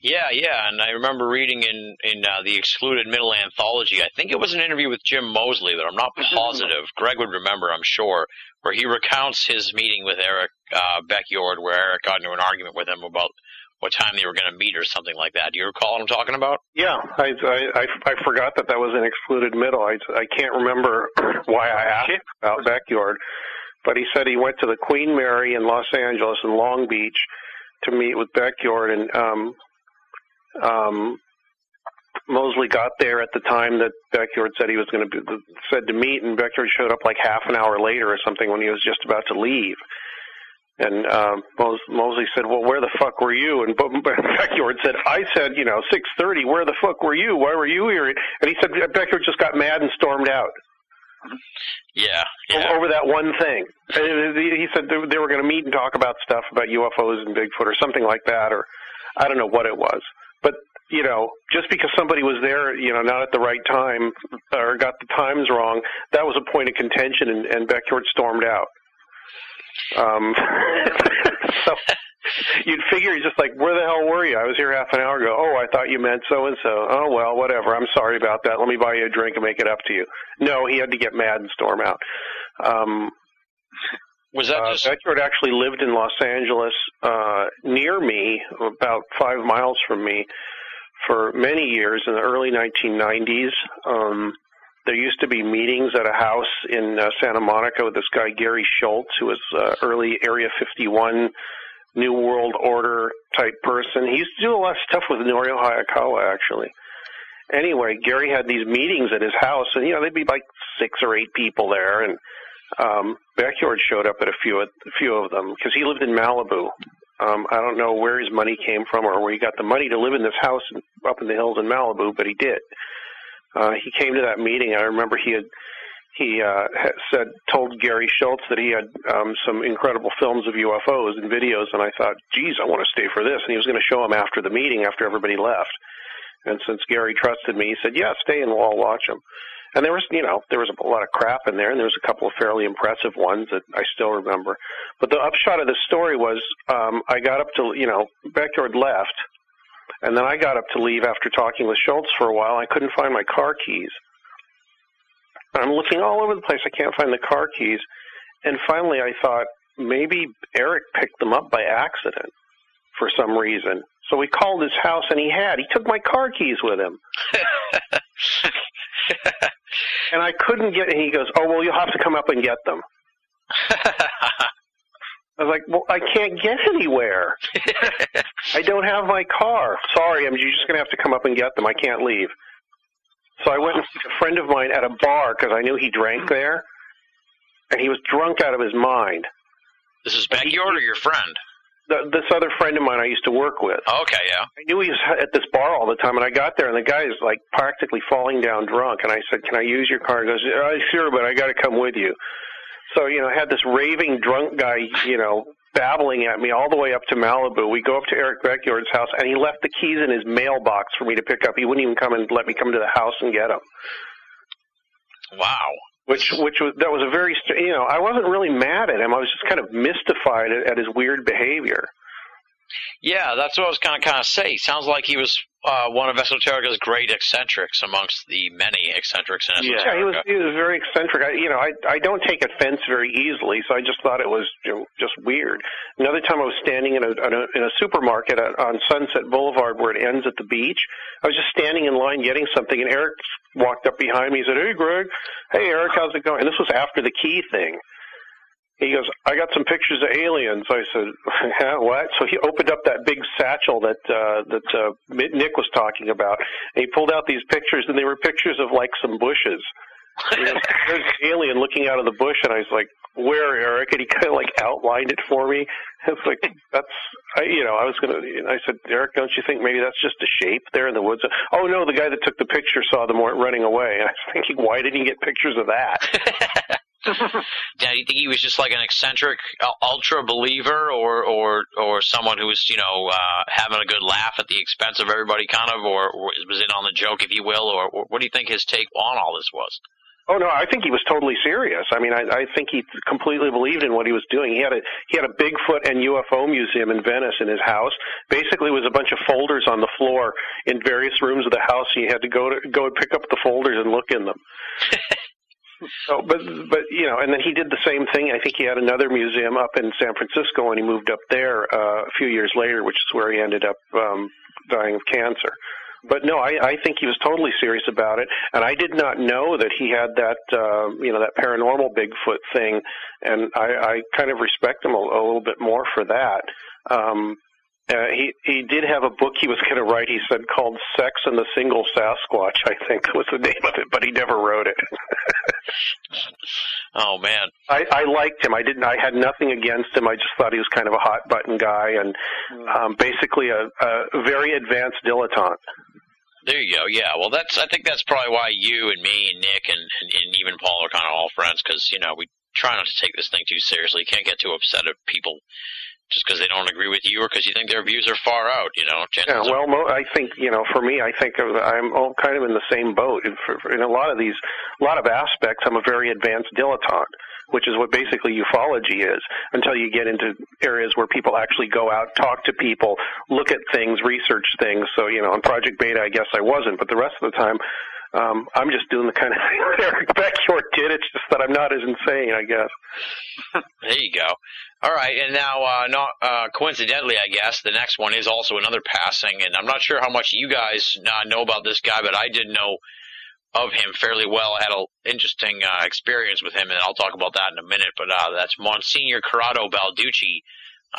Speaker 3: Yeah, yeah, and I remember reading in in uh, the Excluded Middle anthology. I think it was an interview with Jim Moseley, but I'm not positive. Greg would remember, I'm sure, where he recounts his meeting with Eric uh, Beckjord, where Eric got into an argument with him about what time they were going to meet or something like that. Do you recall what I'm talking about?
Speaker 5: Yeah, I I, I, I forgot that that was an excluded middle. I, I can't remember why I asked about Beckjord, but he said he went to the Queen Mary in Los Angeles and Long Beach to meet with Beckjord and um, um, Moseley got there at the time that Beckjord said he was going to be, said to meet, and Beckjord showed up like half an hour later or something when he was just about to leave. And um, Moseley said, "Well, where the fuck were you?" And Beckjord said, "I said, you know, six thirty. Where the fuck were you? Why were you here?" And he said Beckjord just got mad and stormed out.
Speaker 3: Yeah, yeah.
Speaker 5: Over that one thing. He said they were going to meet and talk about stuff about UFOs and Bigfoot or something like that, or I don't know what it was. But you know, just because somebody was there, you know, not at the right time or got the times wrong, that was a point of contention, and, and Beckjord stormed out. Um, so you'd figure he's just like, where the hell were you? I was here half an hour ago. Oh, I thought you meant so and so. Oh well, whatever. I'm sorry about that. Let me buy you a drink and make it up to you. No, he had to get mad and storm out. Um,
Speaker 3: was that
Speaker 5: uh,
Speaker 3: just?
Speaker 5: Actually lived in Los Angeles, uh, near me, about five miles from me, for many years in the early 1990s. Um, there used to be meetings at a house in uh, Santa Monica with this guy Gary Schultz, who was uh, early Area 51 New World Order type person. He used to do a lot of stuff with Norio Hayakawa, actually. Anyway, Gary had these meetings at his house, and you know they'd be like six or eight people there, and um, Beckjord showed up at a few a few of them because he lived in Malibu. Um, I don't know where his money came from or where he got the money to live in this house up in the hills in Malibu, but he did. Uh, he came to that meeting. I remember he had he uh, said told Gary Schultz that he had um, some incredible films of UFOs and videos, and I thought, geez, I want to stay for this. And he was going to show them after the meeting, after everybody left. And since Gary trusted me, he said, yeah, stay and we'll all watch them. And there was, you know, there was a lot of crap in there, and there was a couple of fairly impressive ones that I still remember. But the upshot of the story was, um, I got up to, you know, Beckjord left, and then I got up to leave after talking with Schultz for a while. I couldn't find my car keys. I'm looking all over the place. I can't find the car keys. And finally, I thought maybe Eric picked them up by accident for some reason. So we called his house, and he had. He took my car keys with him. and I couldn't get. And he goes, "Oh well, you'll have to come up and get them." I was like, "Well, I can't get anywhere. I don't have my car. Sorry, I'm you're just going to have to come up and get them. I can't leave." So I went and see a friend of mine at a bar because I knew he drank there, and he was drunk out of his mind.
Speaker 3: This is Beckjord or your friend?
Speaker 5: The, this other friend of mine I used to work with.
Speaker 3: Oh, okay, yeah.
Speaker 5: I knew he was at this bar all the time, and I got there, and the guy is like practically falling down drunk. And I said, "Can I use your car?" He goes, oh, "Sure, but I got to come with you." So you know, I had this raving drunk guy, you know, babbling at me all the way up to Malibu. We go up to Eric Beckjord's house, and he left the keys in his mailbox for me to pick up. He wouldn't even come and let me come to the house and get them.
Speaker 3: Wow.
Speaker 5: Which, which was that was a very, you know, I wasn't really mad at him. I was just kind of mystified at, at his weird behavior.
Speaker 3: Yeah, that's what I was kind of kind of say. Sounds like he was uh, one of Esoterica's great eccentrics amongst the many eccentrics in Esoterica.
Speaker 5: Yeah, he was he was very eccentric. I, you know, I I don't take offense very easily, so I just thought it was you know, just weird. Another time, I was standing in a, in a in a supermarket on Sunset Boulevard where it ends at the beach. I was just standing in line getting something, and Eric walked up behind me. He said, "Hey, Greg. Hey, Eric, how's it going?" And this was after the key thing. He goes, I got some pictures of aliens. I said, yeah, what? So he opened up that big satchel that uh, that uh, Nick was talking about, and he pulled out these pictures, and they were pictures of like some bushes. Know, there's an alien looking out of the bush, and I was like, "Where, Eric?" And he kind of like outlined it for me. It's like that's, I, you know, I was gonna. And I said, "Eric, don't you think maybe that's just a shape there in the woods?" Oh no, the guy that took the picture saw them running away. And I was thinking, why didn't he get pictures of that?
Speaker 3: Now, do you think he was just like an eccentric uh, ultra believer, or or or someone who was you know uh, having a good laugh at the expense of everybody, kind of, or, or was in on the joke, if you will, or, or what do you think his take on all this was?
Speaker 5: Oh no, I think he was totally serious. I mean, I, I think he completely believed in what he was doing. He had a he had a Bigfoot and UFO museum in Venice in his house. Basically, it was a bunch of folders on the floor in various rooms of the house. And you had to go to go and pick up the folders and look in them. So, but but you know, and then he did the same thing. I think he had another museum up in San Francisco, and he moved up there uh, a few years later, which is where he ended up um, dying of cancer. But no, I, I think he was totally serious about it, and I did not know that he had that uh, you know that paranormal Bigfoot thing, and I, I kind of respect him a, a little bit more for that. Um, uh, he he did have a book he was going to write. He said called "Sex and the Single Sasquatch," I think was the name of it, but he never wrote it.
Speaker 3: oh man,
Speaker 5: I, I liked him. I didn't. I had nothing against him. I just thought he was kind of a hot button guy and um, basically a, a very advanced dilettante.
Speaker 3: There you go. Yeah. Well, that's. I think that's probably why you and me and Nick and and, and even Paul are kind of all friends because you know we try not to take this thing too seriously. Can't get too upset at people just because they don't agree with you or because you think their views are far out. You know.
Speaker 5: Yeah. Well, mo- I think you know. For me, I think of, I'm all kind of in the same boat. In, for, in a lot of these, a lot of aspects, I'm a very advanced dilettante which is what basically ufology is, until you get into areas where people actually go out, talk to people, look at things, research things. So, you know, on Project Beta, I guess I wasn't, but the rest of the time, um, I'm just doing the kind of thing that Eric Beckjord did. It's just that I'm not as insane, I guess.
Speaker 3: there you go. All right, and now, uh, not uh, coincidentally, I guess the next one is also another passing, and I'm not sure how much you guys uh, know about this guy, but I did know of him fairly well. I had an interesting uh, experience with him, and I'll talk about that in a minute. But uh, that's Monsignor Corrado Balducci,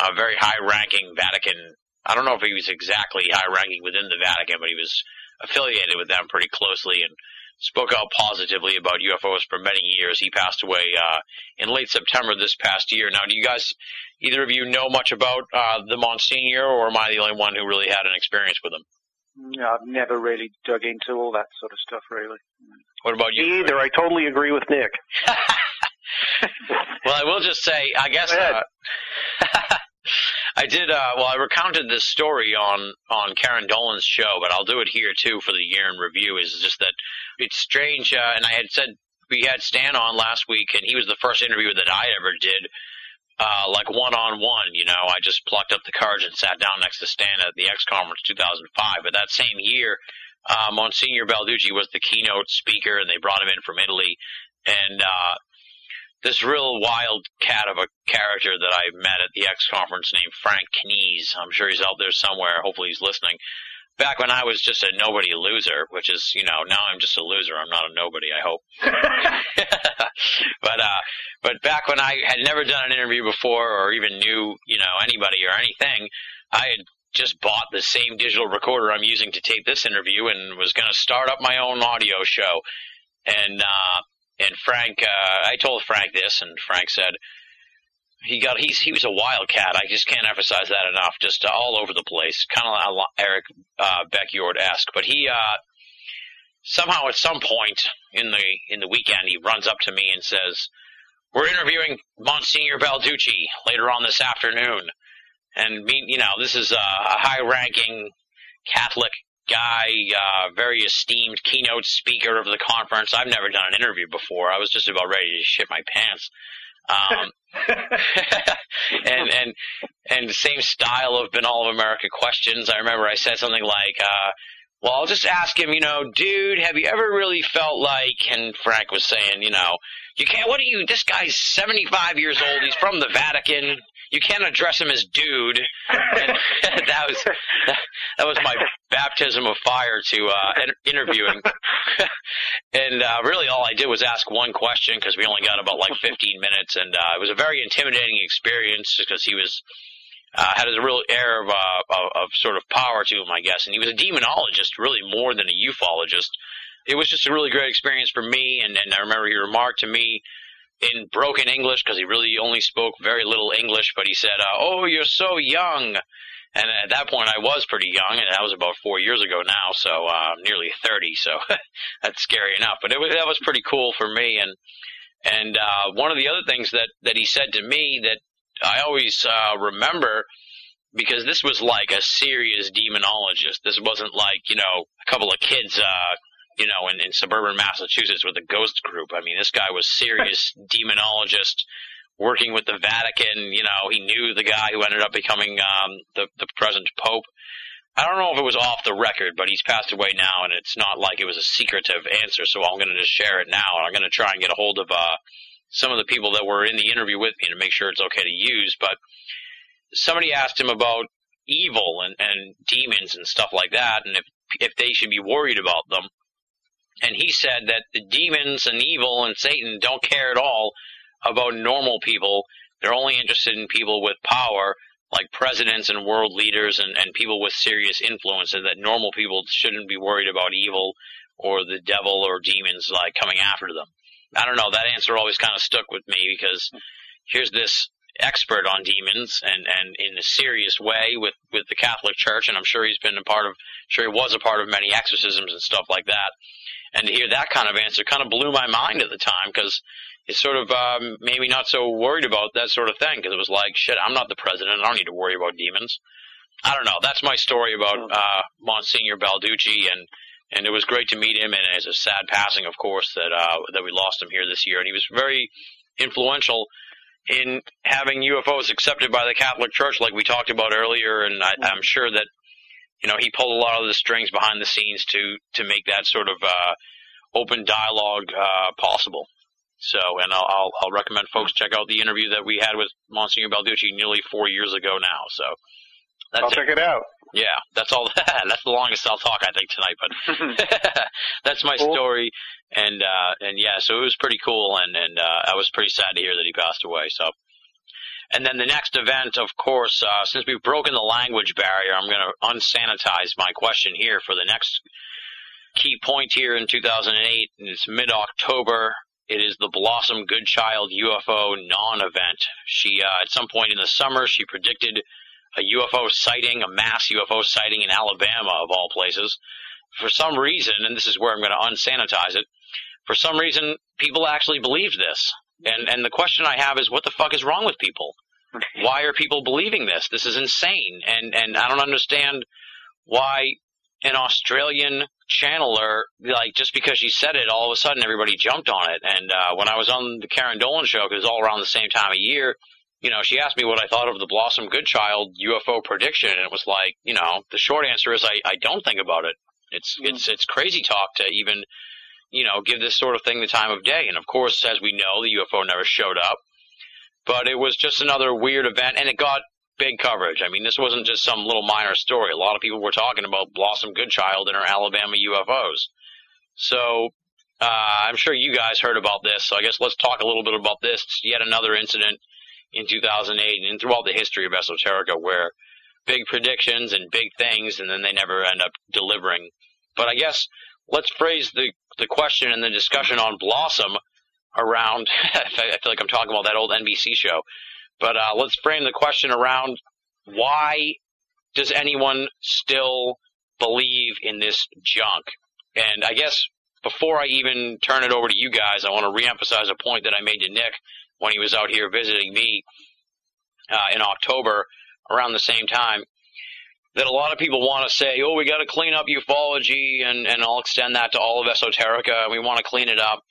Speaker 3: a very high-ranking Vatican. I don't know if he was exactly high-ranking within the Vatican, but he was affiliated with them pretty closely and spoke out positively about UFOs for many years. He passed away uh, in late September this past year. Now, do you guys, either of you, know much about uh, the Monsignor, or am I the only one who really had an experience with him?
Speaker 4: No, I've never really dug into all that sort of stuff, really.
Speaker 3: What about you?
Speaker 5: Me either. I totally agree with Nick.
Speaker 3: well, I will just say, I guess. Uh, I did. Uh, well, I recounted this story on on Karen Dolan's show, but I'll do it here too for the year in review. Is just that it's strange, uh, and I had said we had Stan on last week, and he was the first interview that I ever did, uh, like one on one. You know, I just plucked up the cards and sat down next to Stan at the X Conference 2005. But that same year, uh, Monsignor Balducci was the keynote speaker, and they brought him in from Italy, and uh, this real wild cat of a character that I met at the X conference named Frank Knees. I'm sure he's out there somewhere. Hopefully he's listening. Back when I was just a nobody loser, which is, you know, now I'm just a loser. I'm not a nobody, I hope. but, uh, but back when I had never done an interview before or even knew, you know, anybody or anything, I had just bought the same digital recorder I'm using to tape this interview and was going to start up my own audio show. And, uh, and Frank, uh, I told Frank this, and Frank said he got he's he was a wildcat. I just can't emphasize that enough. Just all over the place, kind of like Eric uh, Beckjord esque. But he uh, somehow at some point in the in the weekend he runs up to me and says, "We're interviewing Monsignor Balducci later on this afternoon." And me, you know, this is a, a high-ranking Catholic guy, uh, very esteemed keynote speaker of the conference. I've never done an interview before. I was just about ready to shit my pants. Um, and and and the same style of Binnall of America questions. I remember I said something like, uh, "Well, I'll just ask him, you know, dude, have you ever really felt like?" And Frank was saying, you know, you can't. What are you? This guy's seventy five years old. He's from the Vatican you can't address him as dude. And that was that was my baptism of fire to uh, interviewing. and uh, really, all I did was ask one question because we only got about like 15 minutes, and uh, it was a very intimidating experience because he was. Uh, had a real air of, uh, of, of sort of power to him, I guess, and he was a demonologist, really more than a ufologist.
Speaker 6: it was just a really great experience for me. And, and I remember he remarked to me in broken English because he really only spoke very little English, but he said, uh, "Oh, you're so young." And at that point, I was pretty young, and that was about four years ago now, so uh, nearly thirty. So that's scary enough. But it was that was pretty cool for me. And and uh, one of the other things that that he said to me that I always uh, remember because this was like a serious demonologist. This wasn't like you know a couple of kids, uh, you know, in, in suburban Massachusetts with a ghost group. I mean, this guy was serious demonologist working with the Vatican. You know, he knew the guy who ended up becoming um, the the present pope. I don't know if it was off the record, but he's passed away now, and it's not like it was a secretive answer. So I'm going to just share it now, and I'm going to try and get a hold of uh, some of the people that were in the interview with me to make sure it's okay to use. But somebody asked him about evil and, and demons and stuff like that, and if if they should be worried about them. And he said that the demons and evil and Satan don't care at all about normal people. They're only interested in people with power, like presidents and world leaders and, and people with serious influence, and that normal people shouldn't be worried about evil or the devil or demons like coming after them. I don't know. That answer always kind of stuck with me because here's this expert on demons and, and in a serious way with, with the Catholic Church, and I'm sure he's been a part of, sure he was a part of many exorcisms and stuff like that. And to hear that kind of answer kind of blew my mind at the time because it sort of um, made me not so worried about that sort of thing because it was like, shit, I'm not the president. I don't need to worry about demons. I don't know. That's my story about uh, Monsignor Balducci, and and it was great to meet him. And it's a sad passing, of course, that uh, that we lost him here this year. And he was very influential in having UFOs accepted by the Catholic Church, like we talked about earlier. And I, I'm sure that you know he pulled a lot of the strings behind the scenes to to make that sort of uh, open dialogue uh, possible. So, and I'll, I'll, I'll recommend folks check out the interview that we had with Monsignor Balducci nearly four years ago now. So, that's
Speaker 5: I'll check it out.
Speaker 6: Yeah, that's all. that's the longest I'll talk, I think, tonight. But that's my
Speaker 5: Cool.
Speaker 6: story, and uh, and yeah, so it was pretty cool, and and uh, I was pretty sad to hear that he passed away. So, and then the next event, of course, uh, since we've broken the language barrier, I'm going to unsanitize my question here for the next key point here in 2008. And it's mid-October. It is the Blossom Goodchild UFO non-event. She, uh, at some point in the summer, she predicted a UFO sighting, a mass UFO sighting in Alabama, of all places. For some reason, and this is where I'm going to unsanitize it, for some reason, people actually believed this. And, and the question I have is, what the fuck is wrong with people? Why are people believing this? This is insane. And, and I don't understand why an Australian channeler, like, just because she said it, all of a sudden everybody jumped on it. And, uh, when I was on the Karen Dolan show, because it was all around the same time of year, you know, she asked me what I thought of the Blossom Goodchild UFO prediction, and it was like, you know, the short answer is I, I don't think about it. It's it's it's crazy talk to even, you know, give this sort of thing the time of day. And of course, as we know, the UFO never showed up. But it was just another weird event, and it got big coverage. I mean, this wasn't just some little minor story. A lot of people were talking about Blossom Goodchild and her Alabama UFOs. So uh, I'm sure you guys heard about this. So I guess let's talk a little bit about this. It's yet another incident in 2008 and throughout the history of esoterica where big predictions and big things and then they never end up delivering. But I guess let's phrase the the question and the discussion on Blossom around. I feel like I'm talking about that old NBC show, but uh, let's frame the question around why does anyone still believe in this junk? And I guess before I even turn it over to you guys, I want to reemphasize a point that I made to Nick when he was out here visiting me uh, in October around the same time that a lot of people want to say, oh, we got to clean up ufology, and, and I'll extend that to all of esoterica, we want to clean it up.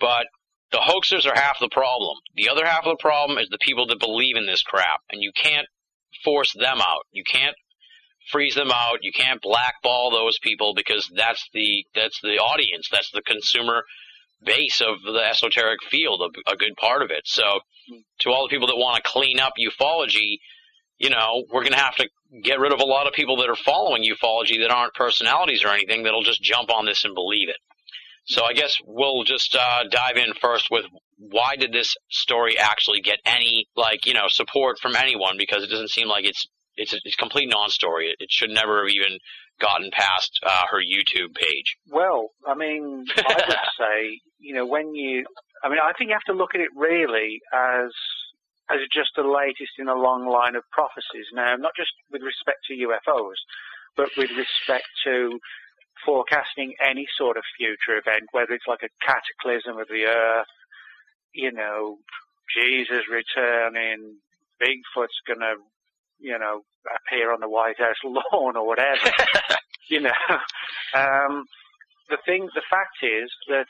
Speaker 6: But the hoaxers are half the problem. The other half of the problem is the people that believe in this crap, and you can't force them out. You can't freeze them out. You can't blackball those people because that's the that's the audience. That's the consumer base of the esoteric field, a, a good part of it. So, to all the people that want to clean up ufology, you know, we're going to have to get rid of a lot of people that are following ufology that aren't personalities or anything that'll just jump on this and believe it. So I guess we'll just uh, dive in first with why did this story actually get any like you know support from anyone because it doesn't seem like it's it's a, it's a complete non-story. It, it should never have even gotten past uh, her YouTube page?
Speaker 4: Well, I mean, I would say, you know, when you, I mean, I think you have to look at it really as as just the latest in a long line of prophecies. Now, not just with respect to UFOs, but with respect to forecasting any sort of future event, whether it's like a cataclysm of the earth, you know, Jesus returning, Bigfoot's gonna, you know, appear on the White House lawn or whatever. you know, um, the thing, the fact is that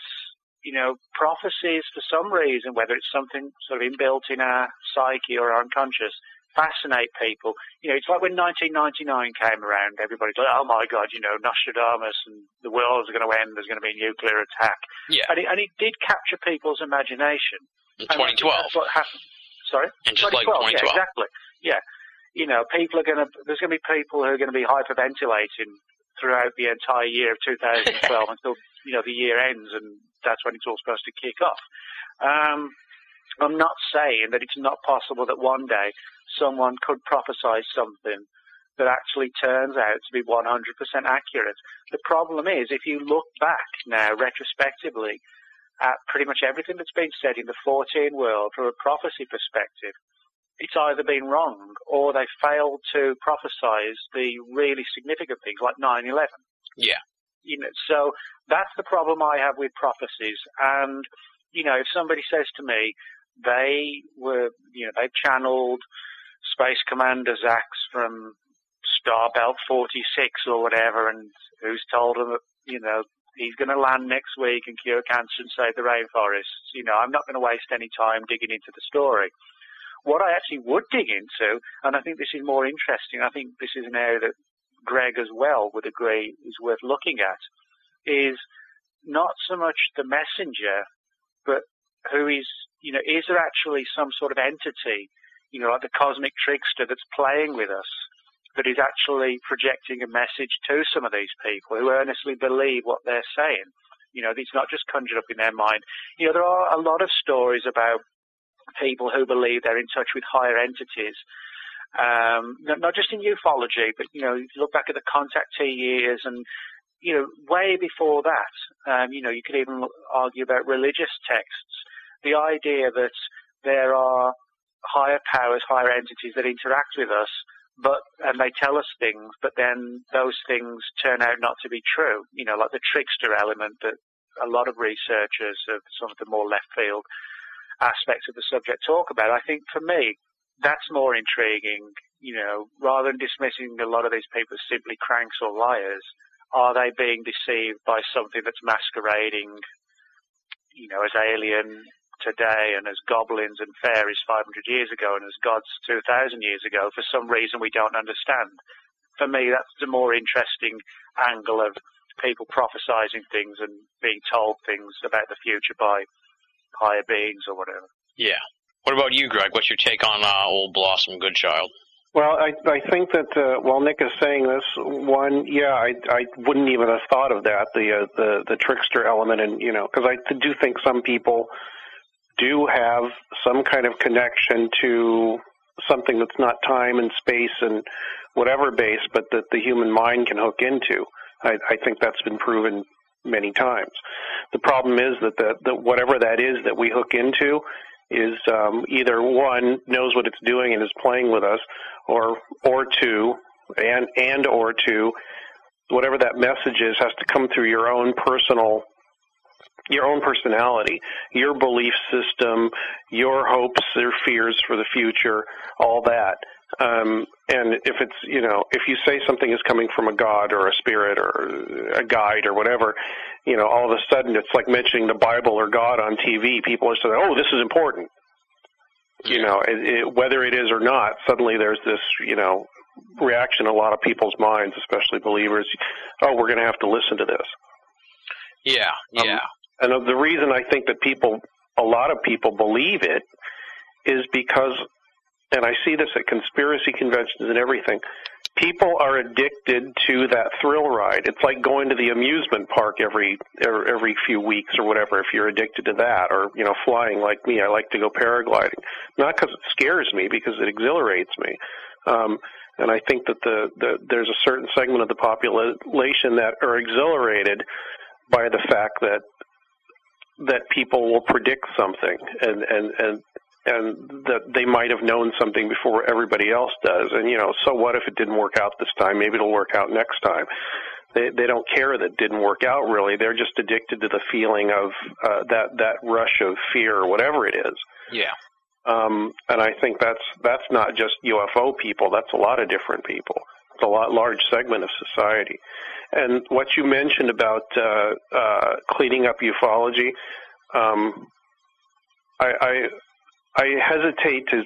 Speaker 4: you know prophecies for some reason, whether it's something sort of inbuilt in our psyche or our unconscious, fascinate people. You know, it's like when 1999 came around, everybody's like, oh my God, you know, Nostradamus and the world's going to end, there's going to be a nuclear attack.
Speaker 6: Yeah.
Speaker 4: And it, and it did capture people's imagination.
Speaker 6: In
Speaker 4: And
Speaker 6: 2012.
Speaker 4: That's what happened. Sorry?
Speaker 6: And just like
Speaker 4: 2012,
Speaker 6: 2012.
Speaker 4: Yeah, exactly. Yeah. You know, people are going to, there's going to be people who are going to be hyperventilating throughout the entire year of 2012 until, you know, the year ends and that's when it's all supposed to kick off. Um, I'm not saying that it's not possible that one day someone could prophesy something that actually turns out to be 100% accurate. The problem is, if you look back now retrospectively at pretty much everything that's been said in the 14 world from a prophecy perspective, it's either been wrong or they failed to prophesize the really significant things like 9/11.
Speaker 6: Yeah.
Speaker 4: You know, so that's the problem I have with prophecies. And you know, if somebody says to me they were, you know, they channeled Space Commander Zax from Starbelt 46 or whatever, and who's told them you know, he's going to land next week and cure cancer and save the rainforests. You know, I'm not going to waste any time digging into the story. What I actually would dig into, and I think this is more interesting, I think this is an area that Greg as well with would agree is worth looking at, is not so much the messenger, but who is, you know, is there actually some sort of entity, you know, like the cosmic trickster that's playing with us, that is actually projecting a message to some of these people who earnestly believe what they're saying. You know, it's not just conjured up in their mind. You know, there are a lot of stories about people who believe they're in touch with higher entities. Um, not, not just in ufology, but you know, you look back at the contactee years and you know, way before that, um, you know, you could even argue about religious texts. The idea that there are higher powers, higher entities that interact with us, but and they tell us things, but then those things turn out not to be true. You know, like the trickster element that a lot of researchers of some of the more left field aspects of the subject talk about. I think for me, that's more intriguing. You know, rather than dismissing a lot of these people as simply cranks or liars, are they being deceived by something that's masquerading, you know, as alien today and as goblins and fairies 500 years ago and as gods 2,000 years ago for some reason we don't understand? For me, that's the more interesting angle of people prophesizing things and being told things about the future by higher beings or whatever.
Speaker 6: Yeah. What about you, Greg? What's your take on uh, old Blossom Goodchild?
Speaker 5: Well, I I think that uh, while Nick is saying this, one, yeah, I I wouldn't even have thought of that the uh, the the trickster element, and you know, because I do think some people do have some kind of connection to something that's not time and space and whatever base, but that the human mind can hook into. I, I think that's been proven many times. The problem is that the, the whatever that is that we hook into is um, either one knows what it's doing and is playing with us, or or two, and and or two, whatever that message is has to come through your own personal your own personality, your belief system, your hopes your fears for the future, all that. Um, and if it's, you know, if you say something is coming from a god or a spirit or a guide or whatever, you know, all of a sudden it's like mentioning the Bible or God on TV. People are saying, oh, this is important. You know, it, it, whether it is or not, suddenly there's this, you know, reaction in a lot of people's minds, especially believers. Oh, we're going to have to listen to this.
Speaker 6: Yeah,
Speaker 5: Um,
Speaker 6: yeah.
Speaker 5: And the reason I think that people, a lot of people believe it is because, and I see this at conspiracy conventions and everything, people are addicted to that thrill ride. It's like going to the amusement park every, every, every few weeks or whatever if you're addicted to that or, you know, flying like me. I like to go paragliding. Not because it scares me, because it exhilarates me. Um, And I think that the, the there's a certain segment of the population that are exhilarated by the fact that that people will predict something and and and and that they might have known something before everybody else does. And you know, so what if it didn't work out this time? Maybe it'll work out next time. They they don't care that it didn't work out really. They're just addicted to the feeling of uh, that that rush of fear or whatever it is.
Speaker 6: Yeah.
Speaker 5: Um, and I think that's that's not just UFO people. That's a lot of different people. It's a lot large segment of society. And what you mentioned about uh, uh, cleaning up ufology, um, I, I hesitate to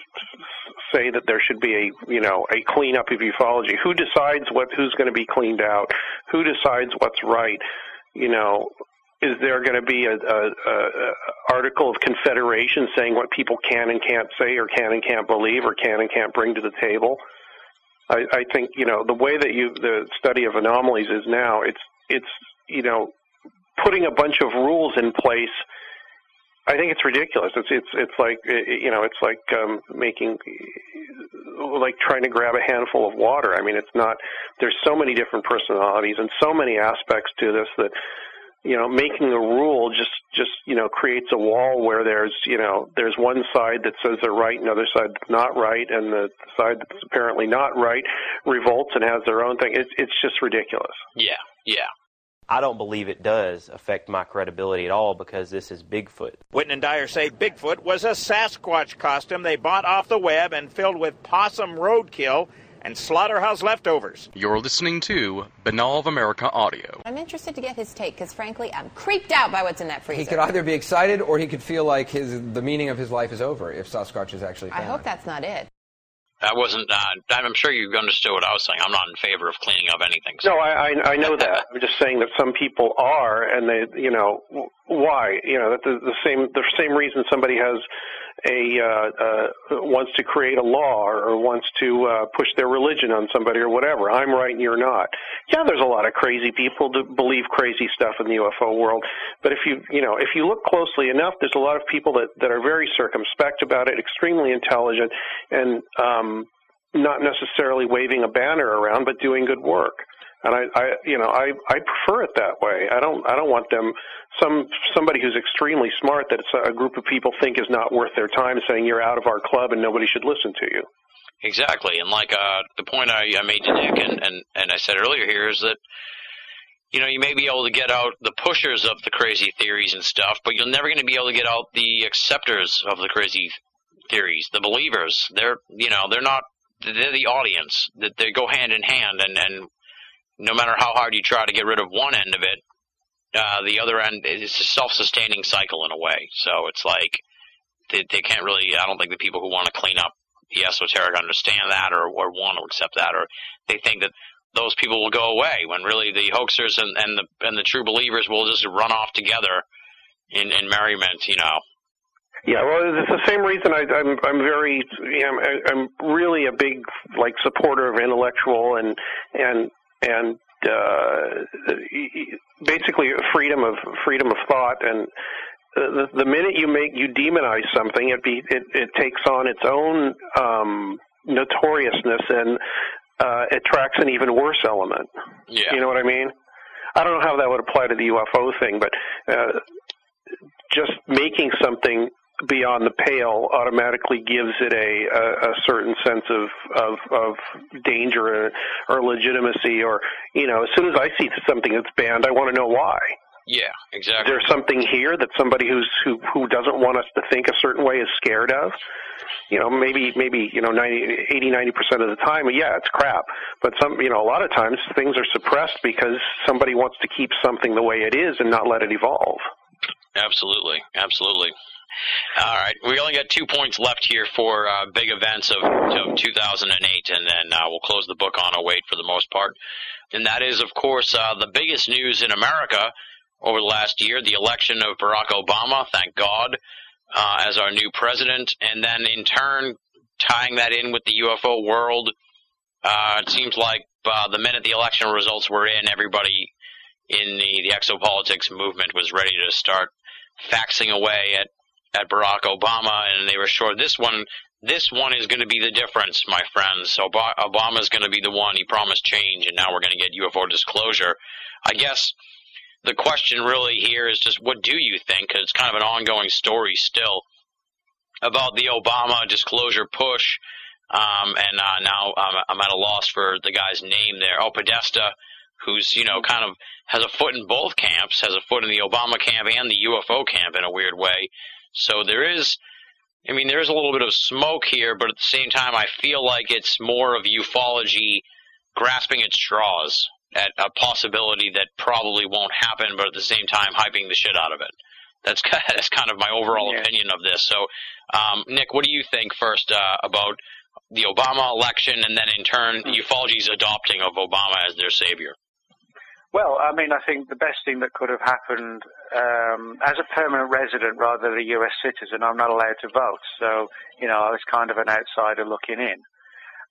Speaker 5: say that there should be a you know a cleanup of ufology. Who decides what who's going to be cleaned out? Who decides what's right? You know, is there going to be a, a, a, article of confederation saying what people can and can't say, or can and can't believe, or can and can't bring to the table? I, I think you know the way that you the study of anomalies is now. It's it's you know putting a bunch of rules in place. I think it's ridiculous. It's it's it's like you know it's like um, making like trying to grab a handful of water. I mean, it's not. There's so many different personalities and so many aspects to this that you know, making a rule just just you know creates a wall where there's you know there's one side that says they're right, another side that's not right, and the side that's apparently not right revolts and has their own thing. It's it's just ridiculous.
Speaker 6: Yeah, yeah.
Speaker 7: I don't believe it does affect my credibility at all because this is Bigfoot.
Speaker 8: Whitton and Dyer say Bigfoot was a Sasquatch costume they bought off the web and filled with possum roadkill and slaughterhouse leftovers.
Speaker 2: You're listening to Binnall of America Audio.
Speaker 9: I'm interested to get his take because, frankly, I'm creeped out by what's in that freezer.
Speaker 10: He could either be excited or he could feel like his the meaning of his life is over if Sasquatch is actually.
Speaker 9: I hope that's not it.
Speaker 6: I wasn't. Uh, I'm sure you understood what I was saying. I'm not in favor of cleaning up anything. So.
Speaker 5: No, I, I I know that. I'm just saying that some people are, and they, you know, why? You know, the, the same the same reason somebody has a uh, uh, wants to create a law or, or wants to uh, push their religion on somebody or whatever. I'm right and you're not. Yeah, there's a lot of crazy people that believe crazy stuff in the UFO world, but if you you know if you look closely enough, there's a lot of people that that are very circumspect about it, extremely intelligent, and um, not necessarily waving a banner around, but doing good work and I, I you know I I prefer it that way. I don't I don't want them some somebody who's extremely smart that a group of people think is not worth their time saying you're out of our club and nobody should listen to you.
Speaker 6: Exactly, and like uh, the point I, I made to Nick and, and and I said earlier here is that you know you may be able to get out the pushers of the crazy theories and stuff, but you're never going to be able to get out the acceptors of the crazy theories, the believers. They're you know they're not they're the audience that they go hand in hand and and no matter how hard you try to get rid of one end of it, uh, the other end is a self-sustaining cycle in a way. So it's like they, they can't really. I don't think the people who want to clean up the esoteric understand that or, or want to accept that, or they think that those people will go away when really the hoaxers and, and the and the true believers will just run off together in, in merriment. You know.
Speaker 5: Yeah, well, it's the same reason I, I'm I'm very you know, I'm really a big like supporter of intellectual and and and uh, basically freedom of freedom of thought. And the, the minute you make you demonize something it be it, it takes on its own um notoriousness and uh attracts an even worse element.
Speaker 6: Yeah.
Speaker 5: you know what i mean? I don't know how that would apply to the ufo thing but uh just making something beyond the pale automatically gives it a, a, a certain sense of, of, of danger or legitimacy or, you know, as soon as I see something that's banned, I want to know why.
Speaker 6: Yeah, exactly.
Speaker 5: There's something here that somebody who's who who doesn't want us to think a certain way is scared of. You know, maybe maybe you know 90, 80, 90 percent of the time, yeah, it's crap. But some, you know, a lot of times things are suppressed because somebody wants to keep something the way it is and not let it evolve.
Speaker 6: Absolutely, absolutely. All right, we only got two points left here for uh, big events of, of 2008, and then uh, we'll close the book on 08 for the most part. And that is, of course, uh, the biggest news in America over the last year: the election of Barack Obama. Thank God, uh, as our new president, and then in turn tying that in with the UFO world. Uh, it seems like uh, the minute the election results were in, everybody in the, the exopolitics movement was ready to start faxing away at at Barack Obama, and they were sure this one this one is going to be the difference, my friends. So Obama is going to be the one. He promised change, and now we're going to get UFO disclosure. I guess the question really here is just what do you think? Because it's kind of an ongoing story still about the Obama disclosure push. Um, and uh, now I'm, I'm at a loss for the guy's name there. Oh, Podesta, who's you know kind of has a foot in both camps, has a foot in the Obama camp and the UFO camp in a weird way. So there is, I mean, there is a little bit of smoke here, but at the same time, I feel like it's more of ufology grasping at straws at a possibility that probably won't happen, but at the same time, hyping the shit out of it. That's that's kind of my overall
Speaker 4: Yeah.
Speaker 6: opinion of this. So, um, Nick, what do you think first uh, about the Obama election, and then in turn, ufology's adopting of Obama as their savior?
Speaker 4: Well, I mean, I think the best thing that could have happened um, as a permanent resident rather than a U.S. citizen, I'm not allowed to vote. So, you know, I was kind of an outsider looking in.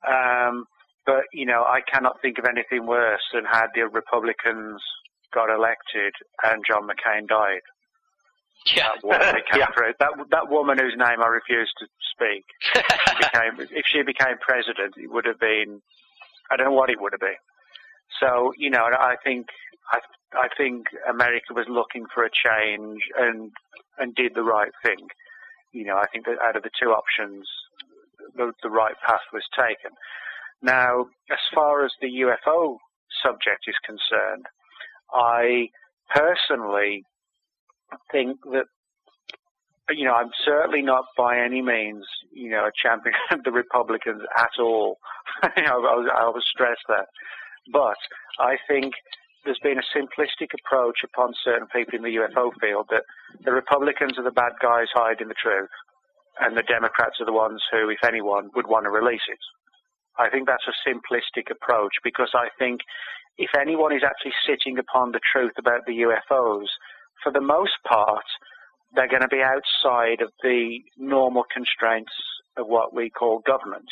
Speaker 4: Um, but, you know, I cannot think of anything worse than had the Republicans got elected and John McCain died.
Speaker 6: Yeah.
Speaker 4: That woman pre- that, that woman whose name I refuse to speak became, if she became president, it would have been, I don't know what it would have been. So, you know, I think, I, I think America was looking for a change and, and did the right thing. You know, I think that out of the two options, the, the right path was taken. Now, as far as the UFO subject is concerned, I personally think that you know, I'm certainly not by any means, you know, a champion of the Republicans at all. you know, I was, I was stressed that. But I think there's been a simplistic approach upon certain people in the UFO field that the Republicans are the bad guys hiding the truth, and the Democrats are the ones who, if anyone, would want to release it. I think that's a simplistic approach because I think if anyone is actually sitting upon the truth about the UFOs, for the most part, they're going to be outside of the normal constraints of what we call government.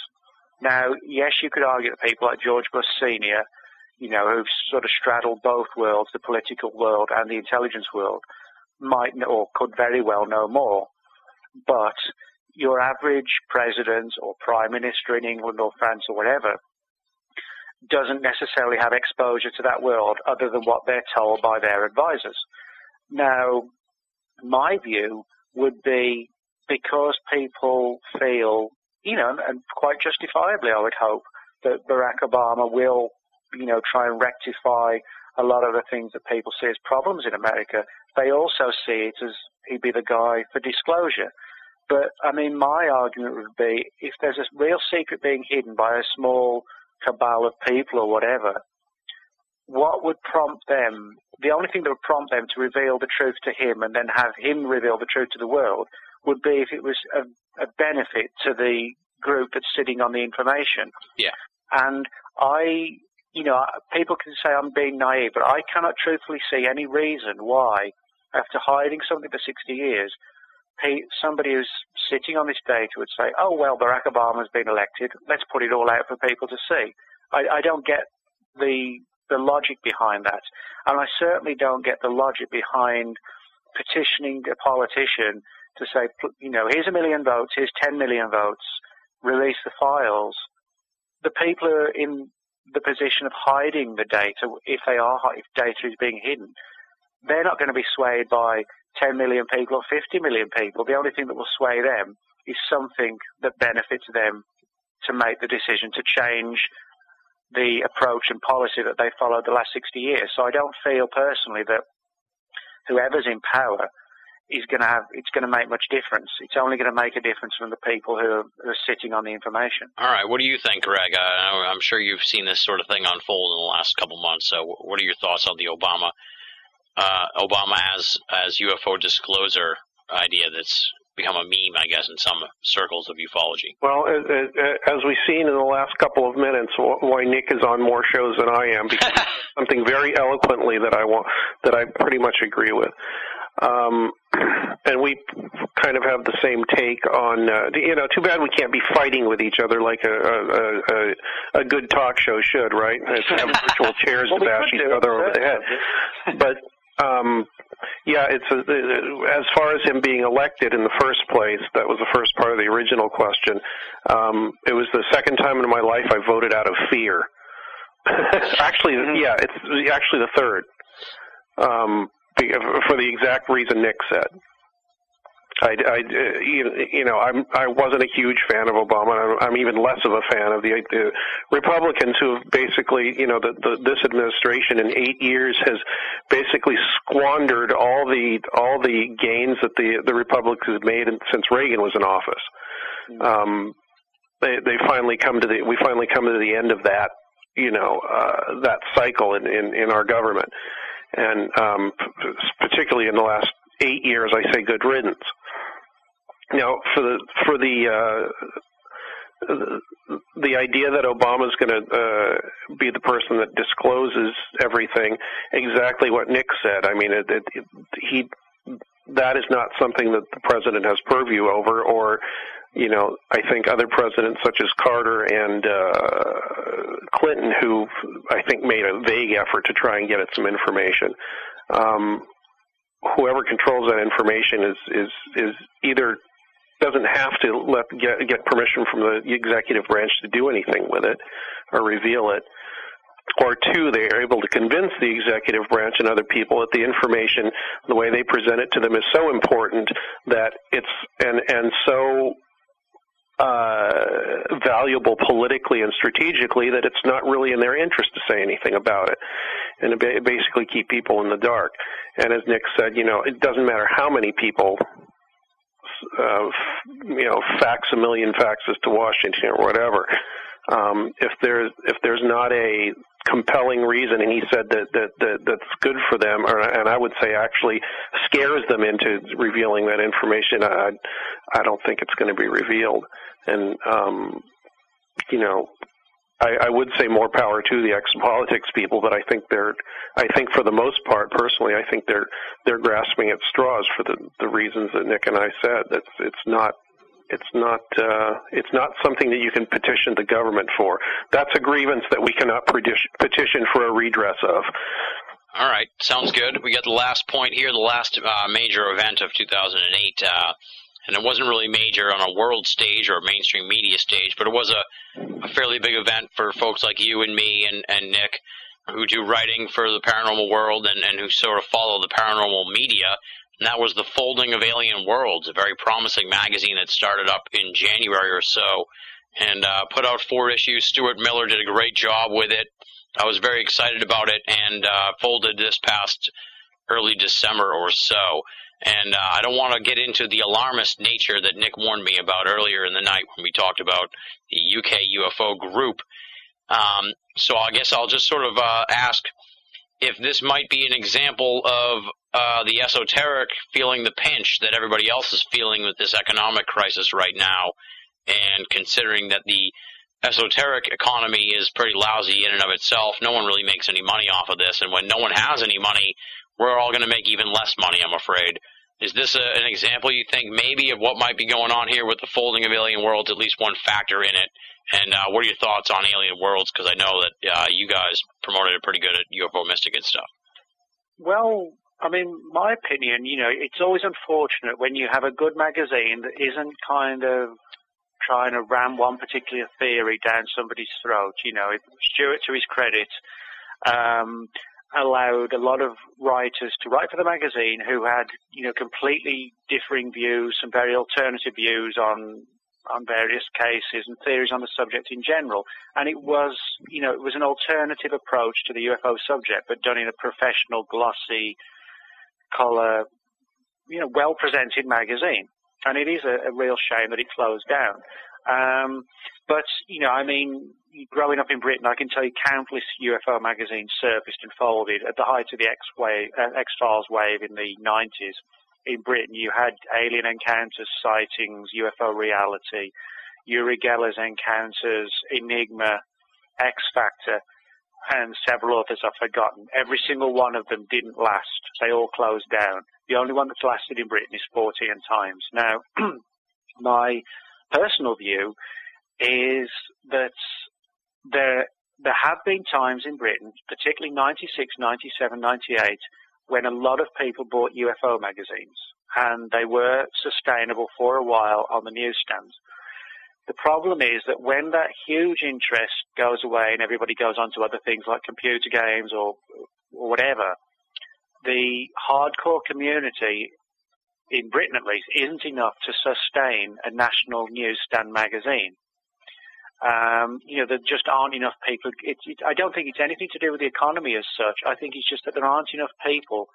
Speaker 4: Now, yes, you could argue that people like George Bush Sr., you know, who've sort of straddled both worlds, the political world and the intelligence world, might know, or could very well know more. But your average president or prime minister in England or France or whatever doesn't necessarily have exposure to that world other than what they're told by their advisors. Now, my view would be because people feel, you know, and quite justifiably, I would hope, that Barack Obama will, you know, try and rectify a lot of the things that people see as problems in America. They also see it as he'd be the guy for disclosure. But, I mean, my argument would be if there's a real secret being hidden by a small cabal of people or whatever, what would prompt them, the only thing that would prompt them to reveal the truth to him and then have him reveal the truth to the world would be if it was a, a benefit to the group that's sitting on the information.
Speaker 6: Yeah.
Speaker 4: And I, you know, people can say I'm being naive, but I cannot truthfully see any reason why, after hiding something for 60 years, somebody who's sitting on this data would say, oh, well, Barack Obama's been elected. Let's put it all out for people to see. I, I don't get the the logic behind that. And I certainly don't get the logic behind petitioning a politician to say, you know, here's a million votes, here's 10 million votes, release the files. The people who are in the position of hiding the data, if they are, if data is being hidden, they're not going to be swayed by 10 million people or 50 million people. The only thing that will sway them is something that benefits them to make the decision to change the approach and policy that they followed the last 60 years. So I don't feel personally that whoever's in power is going to have, it's going to make much difference. It's only going to make a difference from the people who are, who are sitting on the information.
Speaker 6: All right, what do you think, Greg? Uh, I'm sure you've seen this sort of thing unfold in the last couple months. So, what are your thoughts on the Obama, uh, Obama as as UFO disclosure idea that's become a meme, I guess, in some circles of ufology?
Speaker 5: Well, as, as we've seen in the last couple of minutes, why Nick is on more shows than I am because something very eloquently that I want that I pretty much agree with. Um, and we kind of have the same take on, uh, you know, too bad we can't be fighting with each other like a a, a, a good talk show should, right? Have virtual chairs
Speaker 4: Well,
Speaker 5: to bash each other over the head. But um, Yeah, it's a, as far as him being elected in the first place. That was the first part of the original question. Um, it was the second time in my life I voted out of fear. actually, yeah, it's actually the third. Um, for the exact reason Nick said. I, I, you know, I'm, I wasn't a huge fan of Obama. I'm I'm even less of a fan of the, the Republicans who have basically, you know, the, the, this administration in eight years has basically squandered all the all the gains that the the Republicans made since Reagan was in office. Um, they they finally come to the we finally come to the end of that, you know, uh, that cycle in, in in our government, and um, particularly in the last eight years, I say good riddance. Now, for the for the uh, the idea that Obama is going to uh, be the person that discloses everything, exactly what Nick said. I mean, it, it, it, he that is not something that the president has purview over, or you know, I think other presidents such as Carter and uh, Clinton, who I think made a vague effort to try and get at some information. Um, whoever controls that information is is is either doesn't have to let get get permission from the executive branch to do anything with it or reveal it. Or two, they are able to convince the executive branch and other people that the information, the way they present it to them, is so important that it's and and so uh, valuable politically and strategically that it's not really in their interest to say anything about it, and basically keep people in the dark. And as Nick said, you know, it doesn't matter how many people uh, you know, fax a million faxes to Washington or whatever. Um, if there's if there's not a compelling reason, and he said that that, that that's good for them, or, and I would say actually scares them into revealing that information, I I don't think it's going to be revealed. And um, you know, I, I would say more power to the exopolitics people, but I think they're, I think for the most part, personally, I think they're they're grasping at straws for the the reasons that Nick and I said. That it's not it's not uh, it's not something that you can petition the government for. That's a grievance that we cannot petition for a redress of.
Speaker 6: All right, sounds good. We got the last point here, the last uh, major event of 2008. Uh, and it wasn't really major on a world stage or a mainstream media stage, but it was a, a fairly big event for folks like you and me and, and Nick who do writing for the paranormal world and, and who sort of follow the paranormal media. And that was the folding of Alien Worlds, a very promising magazine that started up in January or so and uh, put out four issues. Stuart Miller did a great job with it. I was very excited about it and uh, folded this past early December or so. And uh, I don't want to get into the alarmist nature that Nick warned me about earlier in the night when we talked about the UK UFO group. Um, so I guess I'll just sort of uh, ask if this might be an example of uh, the esoteric feeling the pinch that everybody else is feeling with this economic crisis right now, and considering that the esoteric economy is pretty lousy in and of itself, no one really makes any money off of this, and when no one has any money, we're all going to make even less money, I'm afraid. Is this a, an example you think maybe of what might be going on here with the folding of Alien Worlds? At least one factor in it. And uh, what are your thoughts on Alien Worlds? Because I know that uh, you guys promoted it pretty good at UFO Mystic and stuff.
Speaker 4: Well, I mean, my opinion, you know, it's always unfortunate when you have a good magazine that isn't kind of trying to ram one particular theory down somebody's throat. You know, Stuart, to his credit, um, allowed a lot of writers to write for the magazine who had, you know, completely differing views, some very alternative views on on various cases and theories on the subject in general. And it was, you know, it was an alternative approach to the UFO subject, but done in a professional, glossy, color, you know, well presented magazine. And it is a, a real shame that it closed down. Um, but, you know, I mean, growing up in Britain, I can tell you countless UFO magazines surfaced and folded at the height of the X wave, uh, X Files wave in the 90s. In Britain, you had alien encounters, sightings, UFO reality, Uri Geller's encounters, Enigma, X Factor, and several others I've forgotten. Every single one of them didn't last. They all closed down. The only one that's lasted in Britain is Fortean Times. Now, my personal view is that there there have been times in Britain, particularly 96, 97, 98, when a lot of people bought UFO magazines, and they were sustainable for a while on the newsstands. The problem is that when that huge interest goes away and everybody goes on to other things like computer games or, or whatever, the hardcore community in Britain at least isn't enough to sustain a national newsstand magazine. Um, you know, there just aren't enough people. It, it, I don't think it's anything to do with the economy as such. I think it's just that there aren't enough people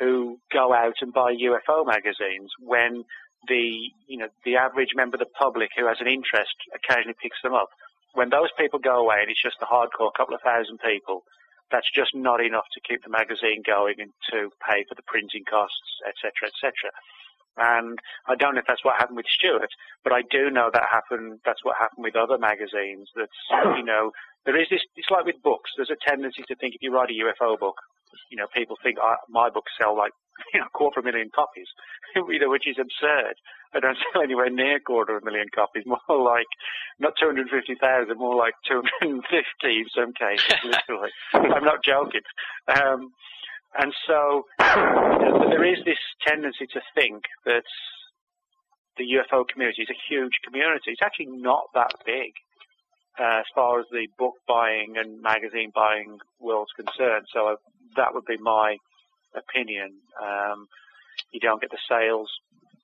Speaker 4: who go out and buy UFO magazines when the you know the average member of the public who has an interest occasionally picks them up. When those people go away and it's just a hardcore couple of thousand people, that's just not enough to keep the magazine going and to pay for the printing costs, etc., etc. And I don't know if that's what happened with Stuart, but I do know that happened. That's what happened with other magazines. That's you know there is this. It's like with books. There's a tendency to think if you write a UFO book, you know, people think oh, my books sell like you know, quarter of a million copies, you know, which is absurd. I don't sell anywhere near a quarter of a million copies, more like, not 250,000, more like 250 in some cases, literally. I'm not joking. Um, and so there is this tendency to think that the UFO community is a huge community. It's actually not that big uh, as far as the book buying and magazine buying world's concerned. So uh, that would be my opinion. Um, you don't get the sales,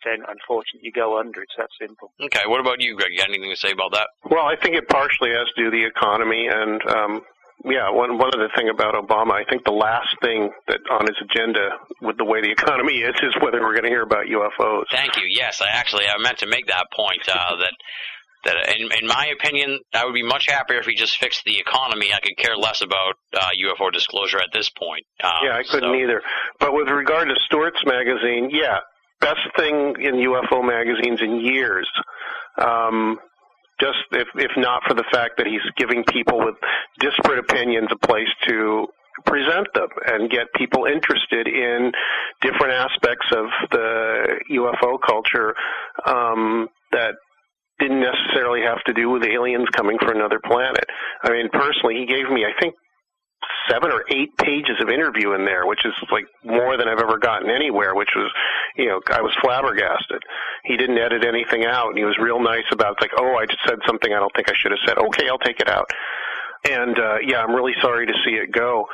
Speaker 4: then unfortunately you go under. It's that simple.
Speaker 6: Okay, what about you, Greg? You got anything to say about that?
Speaker 5: Well, I think it partially has to do with the economy and. Um, yeah, one one other thing about Obama, I think the last thing that on his agenda with the way the economy is is whether we're going to hear about UFOs.
Speaker 6: Thank you. Yes, I actually I meant to make that point uh, that that in, in my opinion, I would be much happier if we just fixed the economy. I could care less about uh, UFO disclosure at this point. Um,
Speaker 5: yeah, I couldn't
Speaker 6: so.
Speaker 5: either. But with regard to Stuart's magazine, yeah, best thing in UFO magazines in years. Um, just if if not for the fact that he's giving people with disparate opinions a place to present them and get people interested in different aspects of the UFO culture um, that didn't necessarily have to do with aliens coming from another planet. I mean, personally, he gave me, I think, seven or eight pages of interview in there, which is like more than I've ever gotten anywhere, which was, you know, I was flabbergasted. He didn't edit anything out, and he was real nice about it's like, oh, I just said something I don't think I should have said. Okay, I'll take it out. And, uh, yeah, I'm really sorry to see it go.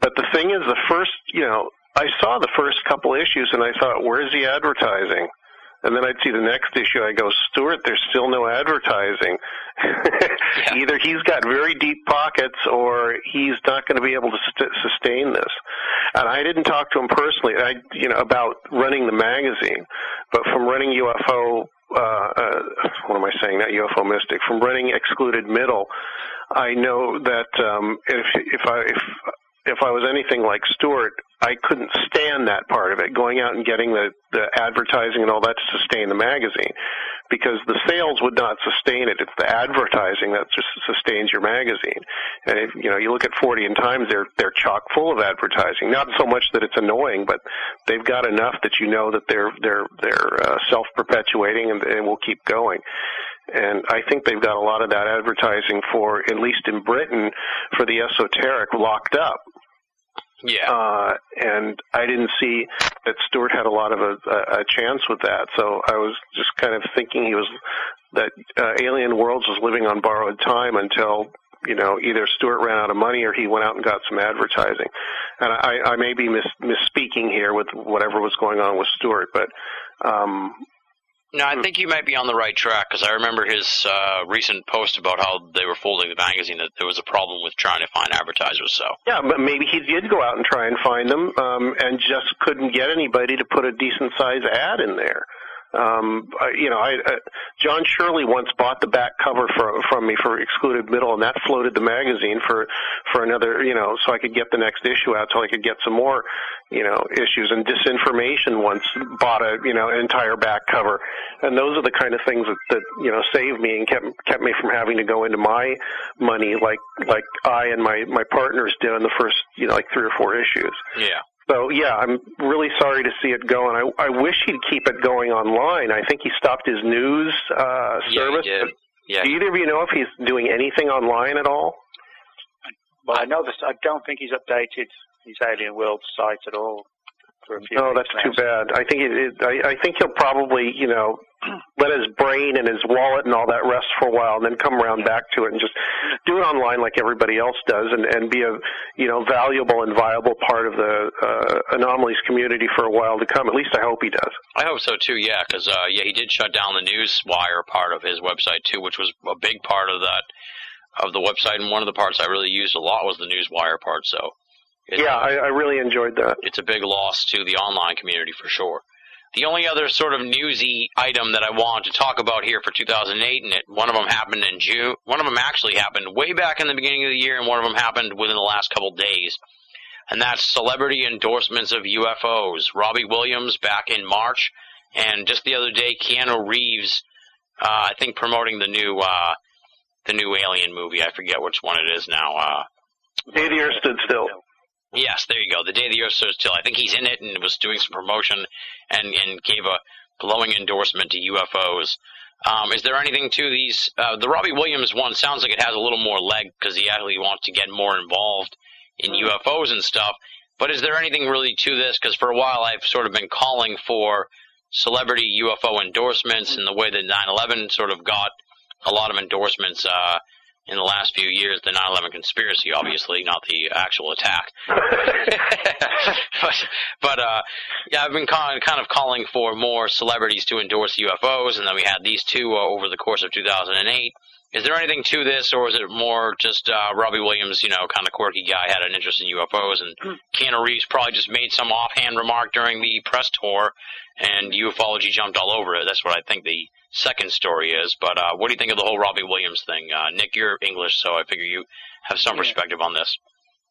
Speaker 5: But the thing is, the first, you know, I saw the first couple issues and I thought, where's the advertising? And then I'd see the next issue. I go, Stuart, there's still no advertising. yeah. Either he's got very deep pockets, or he's not going to be able to st- sustain this. And I didn't talk to him personally, I, you know, about running the magazine, but from running UFO. Uh, uh, what am I saying? Not UFO Mystic. From running Excluded Middle, I know that um, if if I if if I was anything like Stuart, I couldn't stand that part of it, going out and getting the, the advertising and all that to sustain the magazine, because the sales would not sustain it. It's the advertising that just sustains your magazine. And if you know, you look at Fortean Times, they're they're chock full of advertising. Not so much that it's annoying, but they've got enough that you know that they're they're they're uh, self perpetuating and, and will keep going. And I think they've got a lot of that advertising for, at least in Britain, for the esoteric locked up.
Speaker 6: Yeah.
Speaker 5: Uh, and I didn't see that Stuart had a lot of a, a chance with that. So I was just kind of thinking he was that uh, Alien Worlds was living on borrowed time until you know either Stuart ran out of money or he went out and got some advertising. And I, I may be mis- misspeaking here with whatever was going on with Stuart, but um,
Speaker 6: no, I think you might be on the right track because I remember his uh, recent post about how they were folding the magazine that there was a problem with trying to find advertisers. So
Speaker 5: yeah, but maybe he did go out and try and find them, um, and just couldn't get anybody to put a decent size ad in there. Um, I, you know, I, uh, John Shirley once bought the back cover for, from me for Excluded Middle, and that floated the magazine for for another, you know, so I could get the next issue out, so I could get some more, you know, issues. And Disinformation once bought a, you know, an entire back cover, and those are the kind of things that, that you know saved me and kept kept me from having to go into my money like like I and my my partners did in the first, you know, like three or four issues.
Speaker 6: Yeah.
Speaker 5: So yeah, I'm really sorry to see it go, and I, I wish he'd keep it going online. I think he stopped his news uh, service.
Speaker 6: Yeah, yeah.
Speaker 5: Do either of you know if he's doing anything online at all?
Speaker 4: Well, I know this. I don't think he's updated his Alien World site at all. For a few.
Speaker 5: Oh, that's too bad. I think it, it, I, I think he'll probably, you know, let his brain and his wallet and all that rest for a while, and then come around back to it and just do it online like everybody else does, and and be a, you know, valuable and viable part of the uh, anomalies community for a while to come. At least I hope he does.
Speaker 6: I hope so too. Yeah, because uh, yeah, he did shut down the news wire part of his website too, which was a big part of that of the website, and one of the parts I really used a lot was the Newswire part. So it,
Speaker 5: Yeah, I, I really enjoyed that.
Speaker 6: it's a big loss to the online community for sure. The only other sort of newsy item that I wanted to talk about here for 2008, and it, one of them happened in June. One of them actually happened way back in the beginning of the year, and one of them happened within the last couple days. And that's celebrity endorsements of UFOs. Robbie Williams back in March, and just the other day, Keanu Reeves, uh, I think promoting the new uh, the new Alien movie. I forget which one it is now. Uh,
Speaker 5: Day the Earth stood still.
Speaker 6: Yes, there you go. The day the Earth stood still. I think he's in it and was doing some promotion and and gave a glowing endorsement to UFOs. Um, is there anything to these? Uh, the Robbie Williams one sounds like it has a little more leg because he actually wants to get more involved in UFOs and stuff. But is there anything really to this? Because for a while I've sort of been calling for celebrity UFO endorsements, and the way that 9/11 sort of got a lot of endorsements uh, in the last few years. The 9/11 conspiracy, obviously, not the actual attack. but but uh, yeah, I've been kind kind of calling for more celebrities to endorse UFOs, and then we had these two uh, over the course of 2008. Is there anything to this, or is it more just uh, Robbie Williams, you know, kind of quirky guy, had an interest in UFOs, and Keanu Reeves probably just made some offhand remark during the press tour, and ufology jumped all over it. That's what I think the second story is. But uh, what do you think of the whole Robbie Williams thing? Uh, Nick, you're English, so I figure you have some
Speaker 4: Yeah.
Speaker 6: perspective on this.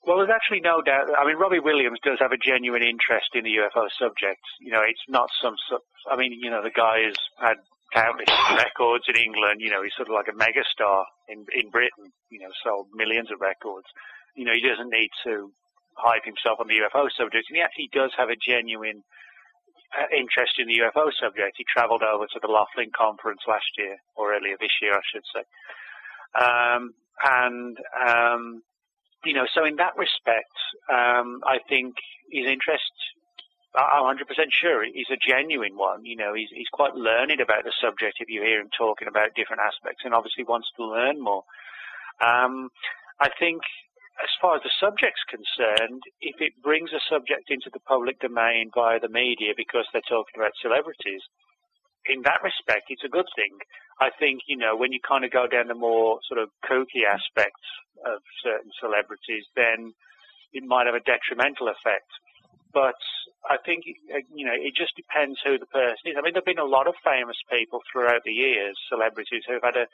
Speaker 4: Well, there's actually no doubt. I mean, Robbie Williams does have a genuine interest in the UFO subject. You know, it's not some. I mean, you know, the guy has had countless records in England. You know, he's sort of like a megastar in in Britain. You know, sold millions of records. You know, he doesn't need to hype himself on the UFO subject, and he actually does have a genuine uh, interest in the UFO subject. He travelled over to the Laughlin conference last year, or earlier this year, I should say. Um, and um, you know, so in that respect, um, I think his interest, I'm 100% sure, he's a genuine one. You know, he's, he's quite learned about the subject if you hear him talking about different aspects and obviously wants to learn more. Um, I think as far as the subject's concerned, if it brings a subject into the public domain via the media because they're talking about celebrities, in that respect, it's a good thing. I think, you know, when you kind of go down the more sort of kooky aspects of certain celebrities, then it might have a detrimental effect. But I think, uh, you know, it just depends who the person is. I mean, there have been a lot of famous people throughout the years, celebrities who've had a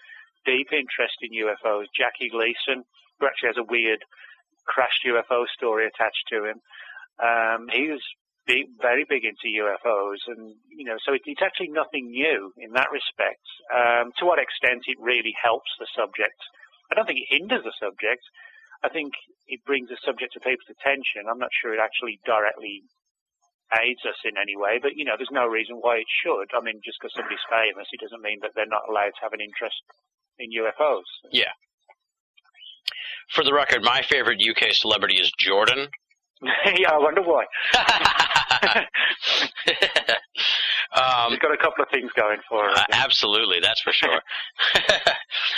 Speaker 4: deep interest in UFOs. Jackie Gleason, who actually has a weird crashed UFO story attached to him. Um, he was big, very big into UFOs, and you know, so it, it's actually nothing new in that respect. Um, to what extent it really helps the subject, I don't think it hinders the subject. I think it brings the subject to people's attention. I'm not sure it actually directly aids us in any way, but you know, there's no reason why it should. I mean, just because somebody's famous, it doesn't mean that they're not allowed to have an interest in UFOs.
Speaker 6: Yeah. For the record, my favorite UK celebrity is Jordan.
Speaker 4: yeah, I wonder why.
Speaker 6: Um,
Speaker 4: She's got a couple of things going for her.
Speaker 6: Uh, absolutely, that's for sure.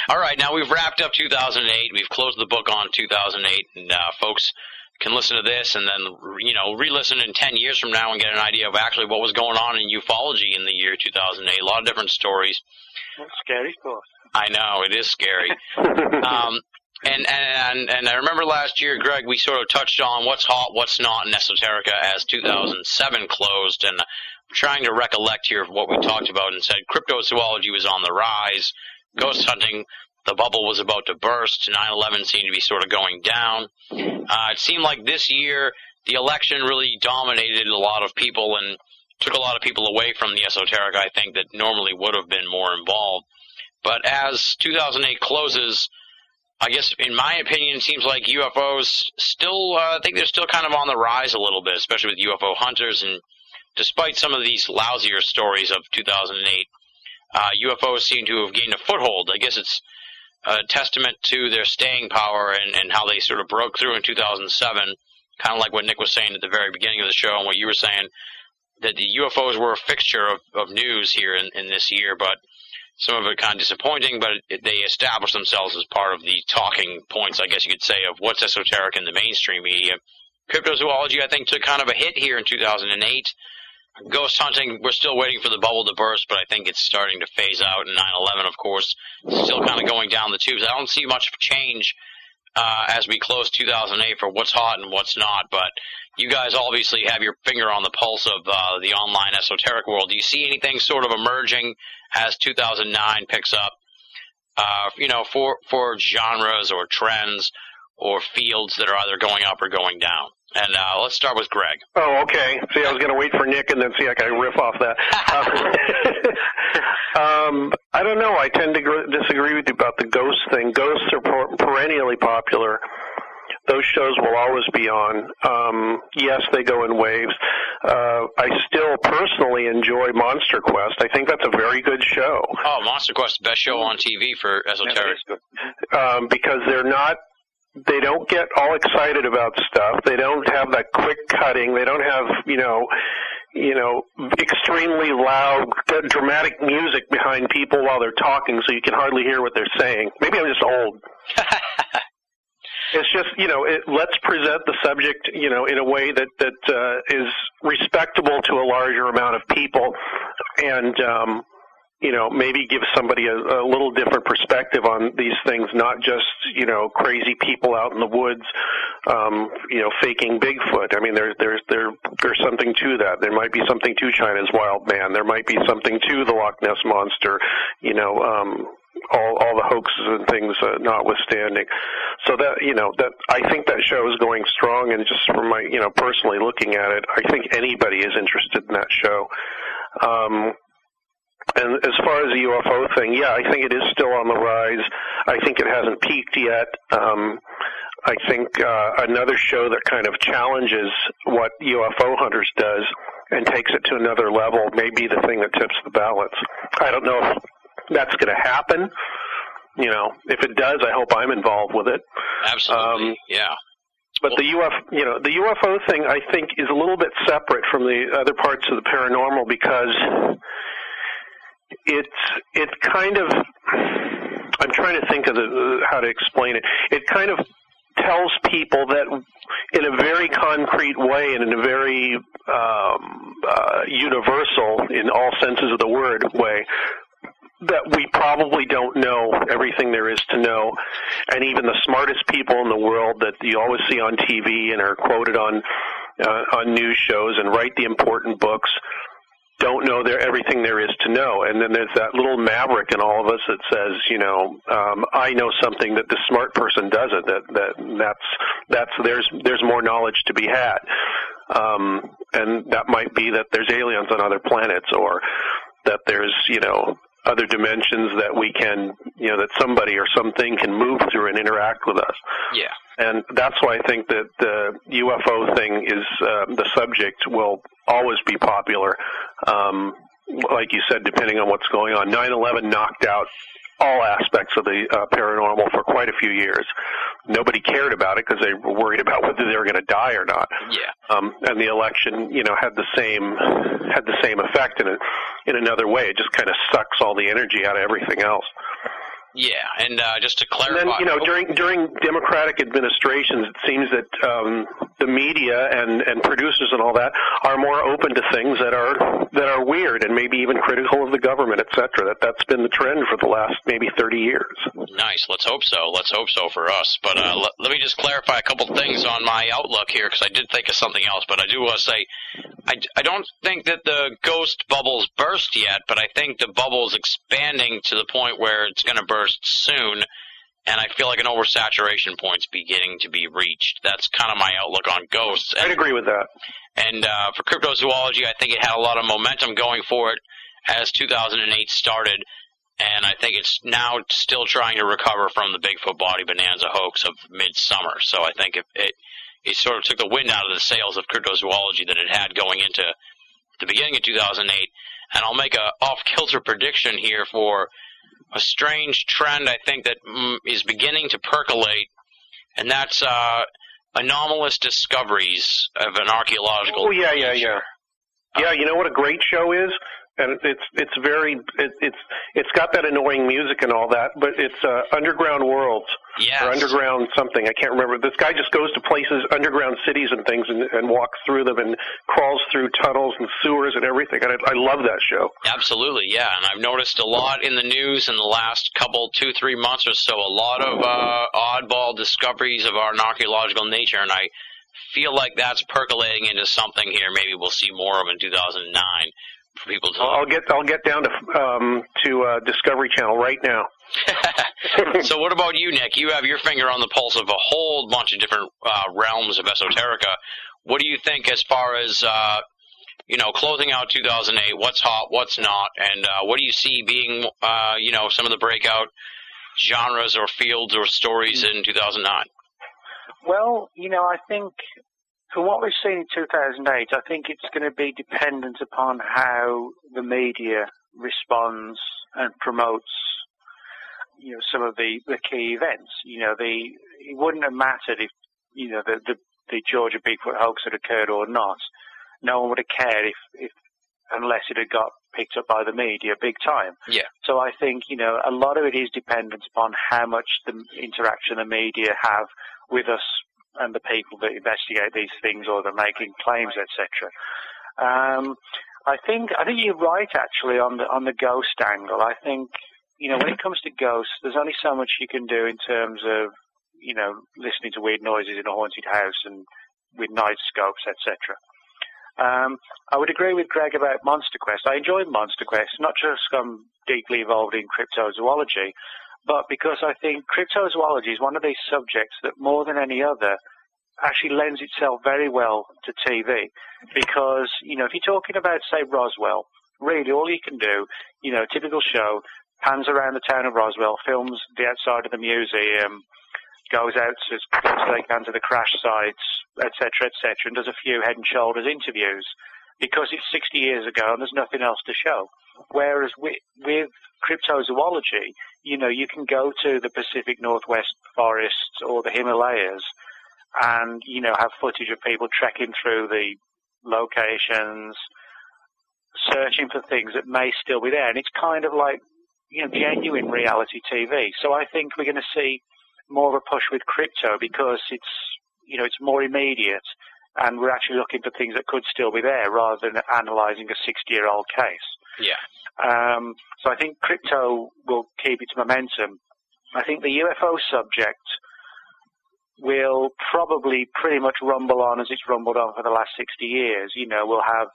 Speaker 6: All right, now we've wrapped up 2008. We've closed the book on 2008, and uh, folks can listen to this and then you know re-listen in 10 years from now and get an idea of actually what was going on in ufology in the year 2008. A lot of different stories.
Speaker 4: That's scary stuff.
Speaker 6: I know it is scary. um, and, and and I remember last year, Greg, we sort of touched on what's hot, what's not in esoterica as 2007 closed, and I'm trying to recollect here of what we talked about and said cryptozoology was on the rise, ghost hunting, the bubble was about to burst, 9/11 seemed to be sort of going down. Uh, it seemed like this year the election really dominated a lot of people and took a lot of people away from the esoteric. I think that normally would have been more involved. But as 2008 closes, I guess in my opinion, it seems like UFOs still. Uh, I think they're still kind of on the rise a little bit, especially with UFO hunters. And despite some of these lousier stories of 2008, uh, UFOs seem to have gained a foothold. I guess it's a testament to their staying power and, and how they sort of broke through in 2007 kind of like what Nick was saying at the very beginning of the show and what you were saying, that the UFOs were a fixture of, of news here in, in this year, but some of it kind of disappointing, but it, they established themselves as part of the talking points, I guess you could say, of what's esoteric in the mainstream media. Cryptozoology, I think, took kind of a hit here in 2008. Ghost hunting, we're still waiting for the bubble to burst, but I think it's starting to phase out. And 9/11, of course, still kind of going down the tubes. I don't see much change uh, as we close 2008 for what's hot and what's not. But you guys obviously have your finger on the pulse of uh, the online esoteric world. Do you see anything sort of emerging as 2009 picks up? Uh, you know, for for genres or trends or fields that are either going up or going down. And uh, let's start with Greg.
Speaker 5: Oh, okay. See, I was going to wait for Nick and then see if I could riff off that. Uh, um, I don't know. I tend to gr- disagree with you about the ghost thing. Ghosts are per- perennially popular. Those shows will always be on. Um, yes, they go in waves. Uh, I still personally enjoy Monster Quest. I think that's a very good show.
Speaker 6: Oh, Monster Quest, the best show on TV for esoteric.
Speaker 5: um, because they're not they don't get all excited about stuff. They don't have that quick cutting. They don't have, you know, you know, extremely loud, dramatic music behind people while they're talking so you can hardly hear what they're saying. Maybe I'm just old. it's just, you know, it, let's present the subject, you know, in a way that, that, uh, is respectable to a larger amount of people and, um, you know, maybe give somebody a, a little different perspective on these things, not just, you know, crazy people out in the woods, um, you know, faking Bigfoot. I mean, there's, there's, there, there's something to that. There might be something to China's wild man. There might be something to the Loch Ness monster, you know, um, all all the hoaxes and things uh, notwithstanding. So that you know that I think that show is going strong, and just from my you know personally looking at it, I think anybody is interested in that show. Um, and as far as the UFO thing, yeah, I think it is still on the rise. I think it hasn't peaked yet. Um, I think uh, another show that kind of challenges what UFO Hunters does and takes it to another level may be the thing that tips the balance. I don't know if that's going to happen. You know, if it does, I hope I'm involved with it.
Speaker 6: Absolutely, um, yeah.
Speaker 5: But the UFO, you know, the UFO thing, I think, is a little bit separate from the other parts of the paranormal because it's it kind of I'm trying to think of the, how to explain it. It kind of tells people that in a very concrete way and in a very um, uh, universal, in all senses of the word, way that we probably don't know everything there is to know, and even the smartest people in the world that you always see on TV and are quoted on uh, on news shows and write the important books don't know there everything there is to know. And then there's that little maverick in all of us that says, you know, um, I know something that the smart person doesn't. That that that's that's there's there's more knowledge to be had. Um, and that might be that there's aliens on other planets, or that there's you know other dimensions that we can, you know, that somebody or something can move through and interact with us.
Speaker 6: Yeah.
Speaker 5: And that's why I think that the UFO thing is uh, the subject will always be popular. Um, like you said, depending on what's going on. 9/11 knocked out all aspects of the uh, paranormal for quite a few years. Nobody cared about it because they were worried about whether they were going to die or not.
Speaker 6: Yeah.
Speaker 5: Um, and the election, you know, had the same had the same effect in a, in another way. It just kind of sucks all the energy out of everything else.
Speaker 6: Yeah, and uh, just to clarify,
Speaker 5: and then you know during during Democratic administrations, it seems that um, the media and and producers and all that are more open to things that are that are weird and maybe even critical of the government, et cetera. That that's been the trend for the last maybe 30 years.
Speaker 6: Nice. Let's hope so. Let's hope so for us. But uh, let, let me just clarify a couple things on my outlook here because I did think of something else. But I do want to say, I, I don't think that the ghost bubble's burst yet, but I think the bubble's expanding to the point where it's going to burst soon, and I feel like an oversaturation point's beginning to be reached. That's kind of my outlook on ghosts.
Speaker 5: And, I'd agree with that.
Speaker 6: And uh, for cryptozoology, I think it had a lot of momentum going for it as 2008 started, and I think it's now still trying to recover from the Bigfoot body bonanza hoax of midsummer. So I think it, it it sort of took the wind out of the sails of cryptozoology that it had going into the beginning of 2008. And I'll make a off kilter prediction here for a strange trend I think that mm, is beginning to percolate, and that's uh, anomalous discoveries of an archaeological.
Speaker 5: Oh yeah, yeah, yeah. Yeah, you know what a great show is, and it's it's very it, it's it's got that annoying music and all that, but it's uh, Underground Worlds
Speaker 6: Yes.
Speaker 5: or Underground something. I can't remember. This guy just goes to places, underground cities and things, and, and walks through them and crawls through tunnels and sewers and everything. And I, I love that show.
Speaker 6: Absolutely, yeah. And I've noticed a lot in the news in the last couple, two, three months or so, a lot of uh, oddball discoveries of our archaeological nature, and I feel like that's percolating into something here. Maybe we'll see more of in 2009 for people to.
Speaker 5: I'll get I'll get down to um, to uh, Discovery Channel right now.
Speaker 6: so what about you, Nick? You have your finger on the pulse of a whole bunch of different uh, realms of esoterica. What do you think as far as uh, you know, closing out 2008? What's hot? What's not? And uh, what do you see being, uh, you know, some of the breakout genres or fields or stories in 2009?
Speaker 4: Well, you know, I think from what we've seen in 2008, I think it's going to be dependent upon how the media responds and promotes, you know, some of the, the key events. You know, the it wouldn't have mattered if, you know, the, the, the Georgia Bigfoot hoax had occurred or not. No one would have cared if, if unless it had got picked up by the media big time.
Speaker 6: Yeah.
Speaker 4: So I think, you know, a lot of it is dependent upon how much the interaction the media have with us and the people that investigate these things or that are making claims, etc. Um, I think I think you're right actually on the on the ghost angle. I think you know when it comes to ghosts, there's only so much you can do in terms of you know listening to weird noises in a haunted house and with night scopes, etc. Um, I would agree with Greg about Monster Quest. I enjoy Monster Quest, not just 'cause I'm deeply involved in cryptozoology, but because I think cryptozoology is one of these subjects that more than any other actually lends itself very well to TV. Because, you know, if you're talking about, say, Roswell, really all you can do, you know, typical show, pans around the town of Roswell, films the outside of the museum, goes out as close as they can to the crash sites, etc., etc., and does a few head and shoulders interviews because it's 60 years ago and there's nothing else to show. Whereas with, with cryptozoology, you know, you can go to the Pacific Northwest forests or the Himalayas and, you know, have footage of people trekking through the locations, searching for things that may still be there. And it's kind of like, you know, genuine reality TV. So I think we're going to see more of a push with crypto because it's, you know, it's more immediate and we're actually looking for things that could still be there rather than analysing a 60 year old case.
Speaker 6: Yeah.
Speaker 4: Um, so I think crypto will keep its momentum. I think the UFO subject will probably pretty much rumble on as it's rumbled on for the last 60 years. You know, we'll have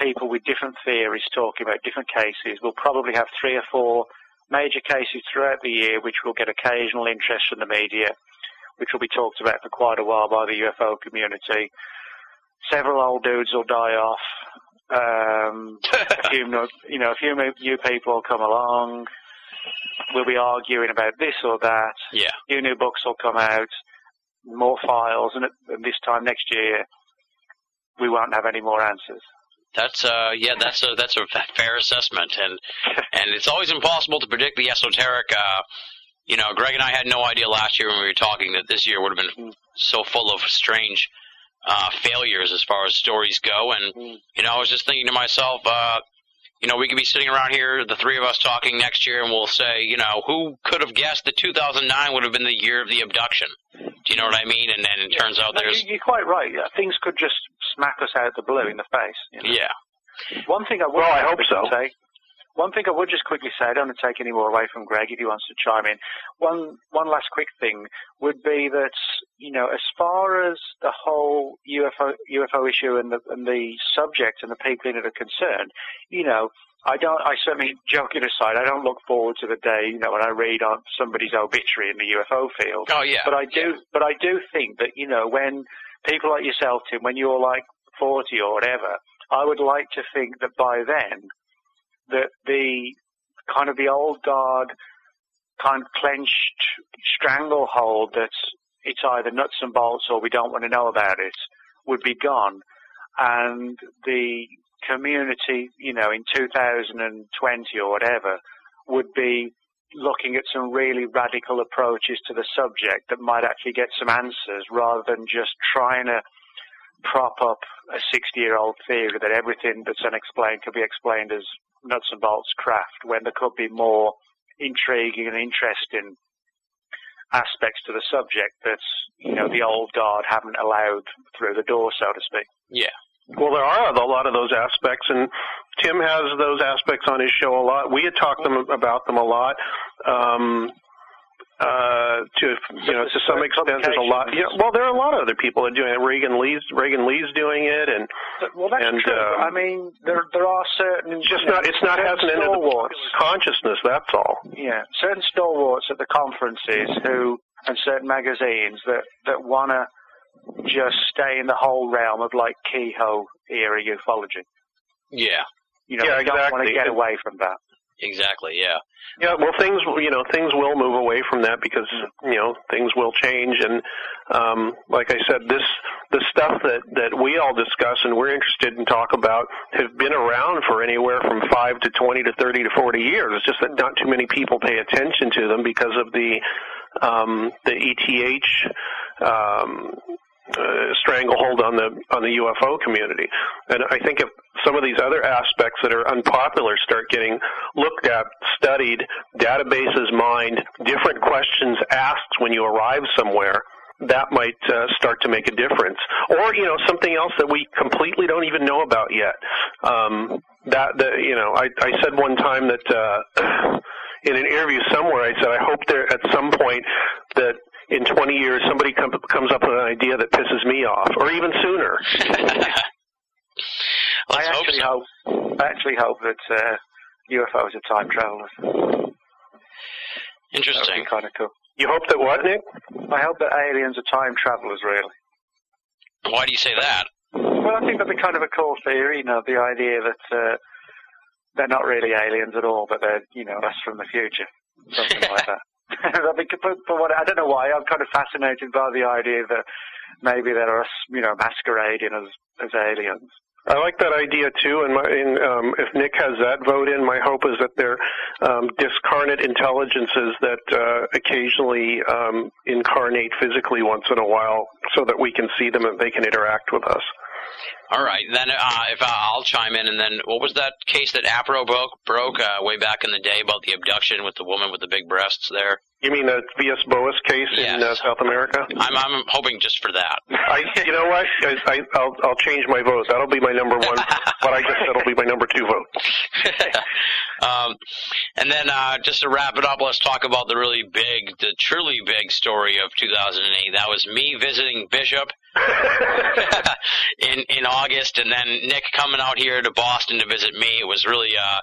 Speaker 4: people with different theories talking about different cases. We'll probably have three or four major cases throughout the year which will get occasional interest from the media, which will be talked about for quite a while by the UFO community. Several old dudes will die off. Um, a few, you know, a few new people will come along. We'll be arguing about this or that.
Speaker 6: Yeah.
Speaker 4: New new books will come out, more files, and at and this time next year, we won't have any more answers.
Speaker 6: That's uh yeah that's a that's a fair assessment and and it's always impossible to predict the esoteric uh you know Greg and I had no idea last year when we were talking that this year would have been so full of strange uh failures as far as stories go and you know I was just thinking to myself uh you know we could be sitting around here the three of us talking next year and we'll say you know who could have guessed that 2009 would have been the year of the abduction do you know what I mean and then it turns out
Speaker 4: No,
Speaker 6: there's
Speaker 4: you- you're quite right. Yeah, things could just smack us out of the blue in the face. you know.
Speaker 6: yeah
Speaker 4: One thing I would
Speaker 5: Well, I hope so.
Speaker 4: say, one thing I would just quickly say, I don't want to take any more away from Greg if he wants to chime in. One one last quick thing would be that you know, as far as the whole UFO UFO issue and the and the subject and the people in it are concerned, you know. I don't. I certainly, joking aside, I don't look forward to the day, you know, when I read on somebody's obituary in the UFO field.
Speaker 6: oh yeah
Speaker 4: But I do, but I do think that you know when people like yourself, Tim, when you're like forty or whatever, I would like to think that by then, that the kind of the old guard, kind of clenched stranglehold that's it's either nuts and bolts or we don't want to know about it would be gone, and the community, you know, in 2020 or whatever, would be looking at some really radical approaches to the subject that might actually get some answers rather than just trying to prop up a 60 year old theory that everything that's unexplained can be explained as nuts and bolts craft when there could be more intriguing and interesting aspects to the subject that you know, the old guard haven't allowed through the door, so to speak.
Speaker 6: Yeah.
Speaker 5: Well, there are a lot of those aspects, and Tim has those aspects on his show a lot. We had talked them about them a lot. Um, uh, to you know, to some extent, there's a lot. Yeah, well, there are a lot of other people that are doing it. Regan Lee's Regan Lee's doing it, and
Speaker 4: well, that's
Speaker 5: and,
Speaker 4: true.
Speaker 5: Uh,
Speaker 4: I mean, there there are certain
Speaker 5: just
Speaker 4: you know,
Speaker 5: not. It's not
Speaker 4: certain
Speaker 5: hasn't entered the consciousness. That's all.
Speaker 4: Yeah, certain stalwarts at the conferences who and certain magazines that that want to just stay in the whole realm of like Keyhoe era ufology.
Speaker 6: Yeah.
Speaker 4: You know,
Speaker 5: Yeah,
Speaker 4: they don't want to get away from that.
Speaker 6: Exactly. Yeah.
Speaker 5: Yeah, well, things you know things will move away from that because you know things will change, and um, like I said, this the stuff that that we all discuss and we're interested in talk about have been around for anywhere from five to twenty to thirty to forty years. It's just that not too many people pay attention to them because of the um, the ETH um, uh, stranglehold on the on the UFO community. And I think if some of these other aspects that are unpopular start getting looked at, studied, databases mined, different questions asked when you arrive somewhere, that might uh, start to make a difference. Or you know something else that we completely don't even know about yet. Um, that the, you know I, I said one time that. Uh, in an interview somewhere, I said, I hope there at some point that in 20 years somebody com- comes up with an idea that pisses me off, or even sooner.
Speaker 6: Let's
Speaker 4: I
Speaker 6: hope
Speaker 4: actually
Speaker 6: so.
Speaker 4: hope, I actually hope that uh, UFOs are time travelers. That would
Speaker 6: Interesting.
Speaker 4: be kind of cool.
Speaker 5: You hope that what, Nick?
Speaker 4: I hope that aliens are time travelers, really.
Speaker 6: Why do you say that?
Speaker 4: Well, I think that'd be kind of a cool theory, you know, the idea that uh, they're not really aliens at all, but they're, you know, us from the future, something like that. I think, but, but what, I don't know why. I'm kind of fascinated by the idea that maybe they're us, you know, masquerading as as aliens.
Speaker 5: I like that idea too, and, my, and um, if Nick has that vote in, my hope is that they're um, discarnate intelligences that uh, occasionally um, incarnate physically once in a while, so that we can see them and they can interact with us.
Speaker 6: All right, then uh, if I, I'll chime in, and then what was that case that APRO broke broke uh, way back in the day about the abduction with the woman with the big breasts there?
Speaker 5: You mean the Villas Boas case in uh, South America?
Speaker 6: I'm I'm hoping just for that.
Speaker 5: I, you know what? I, I, I'll I'll change my vote. That'll be my number one. but I guess that'll be my number two vote.
Speaker 6: um, and then uh, just to wrap it up, let's talk about the really big, the truly big story of 2008. That was me visiting Bishop in in August, and then Nick coming out here to Boston to visit me. It was really uh,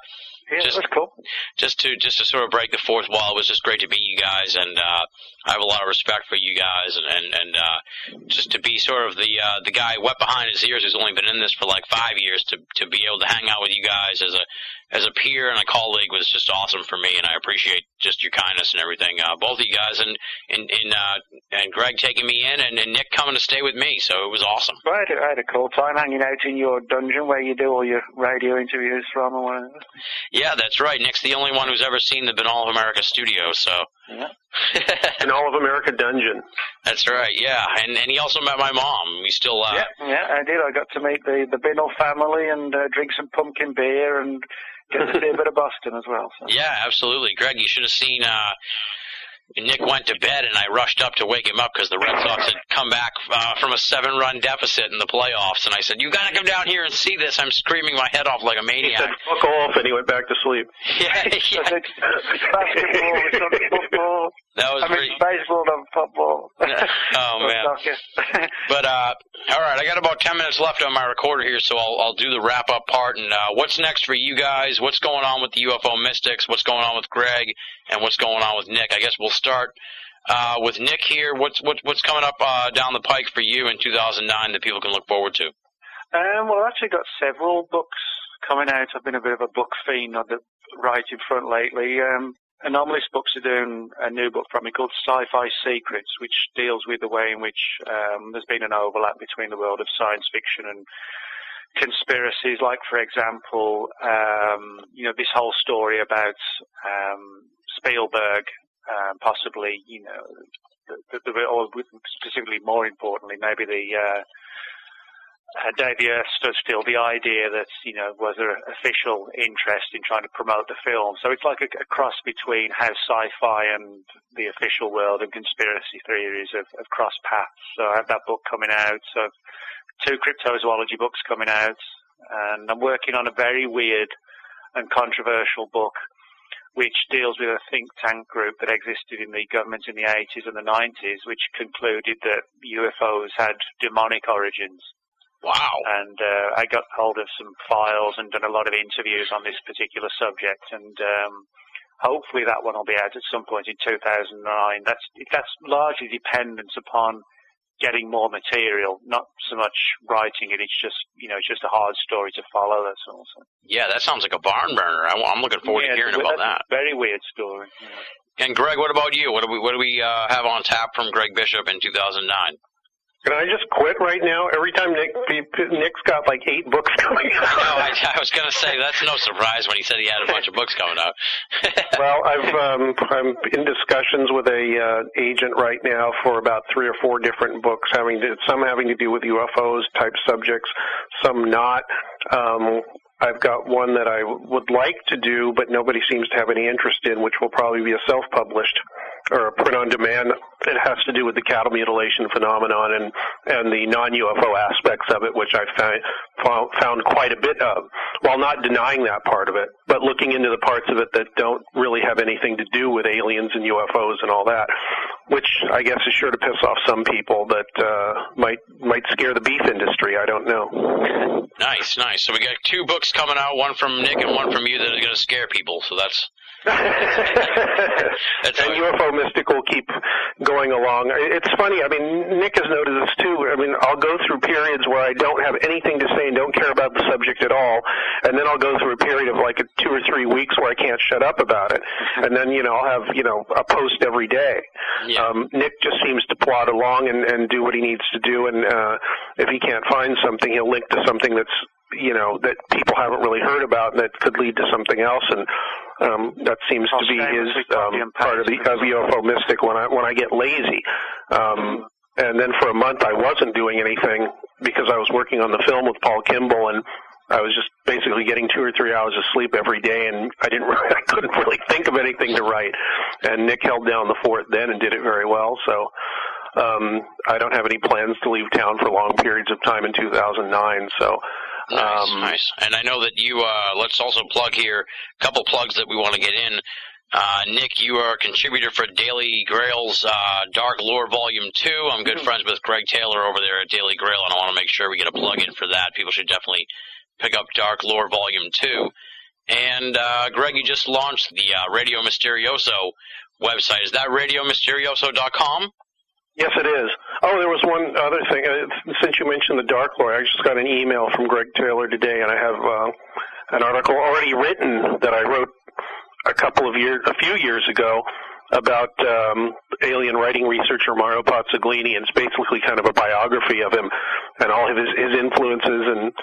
Speaker 4: Yeah,
Speaker 6: just
Speaker 4: cool.
Speaker 6: just to just to sort of break the fourth wall. It was just great to meet you guys, and uh, I have a lot of respect for you guys, and and, and uh, just to be sort of the uh, the guy wet behind his ears who's only been in this for like five years to to be able to hang out with you guys as a as a peer and a colleague was just awesome for me, and I appreciate just your kindness and everything. Uh, both of you guys, and and and, uh, and Greg taking me in, and, and Nick coming to stay with me, so it was awesome.
Speaker 4: Well, I, had a, I had a cool time hanging out in your dungeon where you do all your radio interviews from or whatever.
Speaker 6: Yeah, that's right. Nick's the only one who's ever seen the Binnall of America studio, so.
Speaker 4: Yeah.
Speaker 5: Binnall of America Dungeon.
Speaker 6: That's right, yeah. And and he also met my mom. We still uh
Speaker 4: Yeah, yeah, I did. I got to meet the the Binnall family and uh, drink some pumpkin beer and get to see a bit of Boston as well. So.
Speaker 6: Yeah, absolutely. Greg, you should have seen uh Nick went to bed and I rushed up to wake him up because the Red Sox had come back uh, from a seven-run deficit in the playoffs, and I said, "You've got to come down here and see this." I'm screaming my head off like a maniac.
Speaker 5: He said, "Fuck off," and he went back to sleep.
Speaker 6: yeah, yeah.
Speaker 4: Basketball, it's not football.
Speaker 6: That was
Speaker 4: I mean,
Speaker 6: pretty.
Speaker 4: baseball, not football.
Speaker 6: Oh man. But uh, all right, I got about ten minutes left on my recorder here, so I'll I'll do the wrap up part. And uh, what's next for you guys? What's going on with the UFO Mystics? What's going on with Greg? And what's going on with Nick? I guess we'll start uh, with Nick here. What's what's what's coming up uh, down the pike for you in 2009 that people can look forward to?
Speaker 4: Um, well, I've actually got several books coming out. I've been a bit of a book fiend on the writing front lately. Um, Anomalist Books are doing a new book from me called Sci-Fi Secrets, which deals with the way in which um, there's been an overlap between the world of science fiction and conspiracies. Like, for example, um, you know, this whole story about um, Spielberg, um, possibly, you know, the, the, the, or specifically more importantly, maybe the uh, uh, stood still. The idea that you know was there official interest in trying to promote the film. So it's like a, a cross between how sci-fi and the official world and conspiracy theories have, have crossed paths. So I have that book coming out. So two cryptozoology books coming out, and I'm working on a very weird and controversial book which deals with a think tank group that existed in the government in the 80s and the 90s, which concluded that UFOs had demonic origins.
Speaker 6: Wow.
Speaker 4: And uh, I got hold of some files and done a lot of interviews on this particular subject, and um, hopefully that one will be out at some point in 2009. That's that's largely dependent upon getting more material, not so much writing it. It's just you know, it's just a hard story to follow. That's all. So.
Speaker 6: Yeah, that sounds like a barn burner. I, am looking forward
Speaker 4: yeah,
Speaker 6: to hearing about that.
Speaker 4: very weird story.
Speaker 6: Yeah. And Greg, what about you? What do we what do we uh, have on tap from Greg Bishop in 2009?
Speaker 5: Can I just quit right now? Every time Nick, Nick's got like eight books coming out.
Speaker 6: no, I, I was going to say that's no surprise when he said he had a bunch of books coming out.
Speaker 5: well, I've um, I'm in discussions with a uh, agent right now for about three or four different books, having to, some having to do with UFOs type subjects, some not. Um, I've got one that I would like to do, but nobody seems to have any interest in, which will probably be a self-published or print on demand. It has to do with the cattle mutilation phenomenon and and the non-UFO aspects of it, which I found found quite a bit of, while not denying that part of it, but looking into the parts of it that don't really have anything to do with aliens and UFOs and all that, which I guess is sure to piss off some people that uh, might might scare the beef industry. I don't know.
Speaker 6: Nice, nice. So we got two books coming out, one from Nick and one from you that are going to scare people. So that's
Speaker 5: and UFO Mystic will keep going along. It's funny. I mean, Nick has noticed this too. I mean, I'll go through periods where I don't have anything to say and don't care about the subject at all, and then I'll go through a period of like a two or three weeks where I can't shut up about it, and then you know I'll have you know a post every day.
Speaker 6: Yeah.
Speaker 5: Um, Nick just seems to plod along and, and do what he needs to do, and uh, if he can't find something, he'll link to something that's you know that people haven't really heard about and that could lead to something else and um, that seems to be his um, part of the of UFO mystic when I when I get lazy. Um, and then for a month I wasn't doing anything because I was working on the film with Paul Kimball and I was just basically getting two or three hours of sleep every day, and I didn't, really, I couldn't really think of anything to write. And Nick held down the fort then and did it very well. So um, I don't have any plans to leave town for long periods of time in 2009. So
Speaker 6: Nice, um, nice. And I know that you, uh, let's also plug here a couple plugs that we want to get in. Uh, Nick, you are a contributor for Daily Grail's uh, Dark Lore Volume 2. I'm good mm-hmm. friends with Greg Taylor over there at Daily Grail, and I want to make sure we get a plug in for that. People should definitely pick up Dark Lore Volume 2. And uh, Greg, you just launched the uh, Radio Misterioso website. Is that radiomisterioso.com?
Speaker 5: Yes, it is. Oh, there was one other thing. Uh, since you mentioned the Dark Lore, I just got an email from Greg Taylor today, and I have uh, an article already written that I wrote a couple of years, a few years ago, about um, alien writing researcher Mario Pazzaglini, and it's basically kind of a biography of him and all of his, his influences and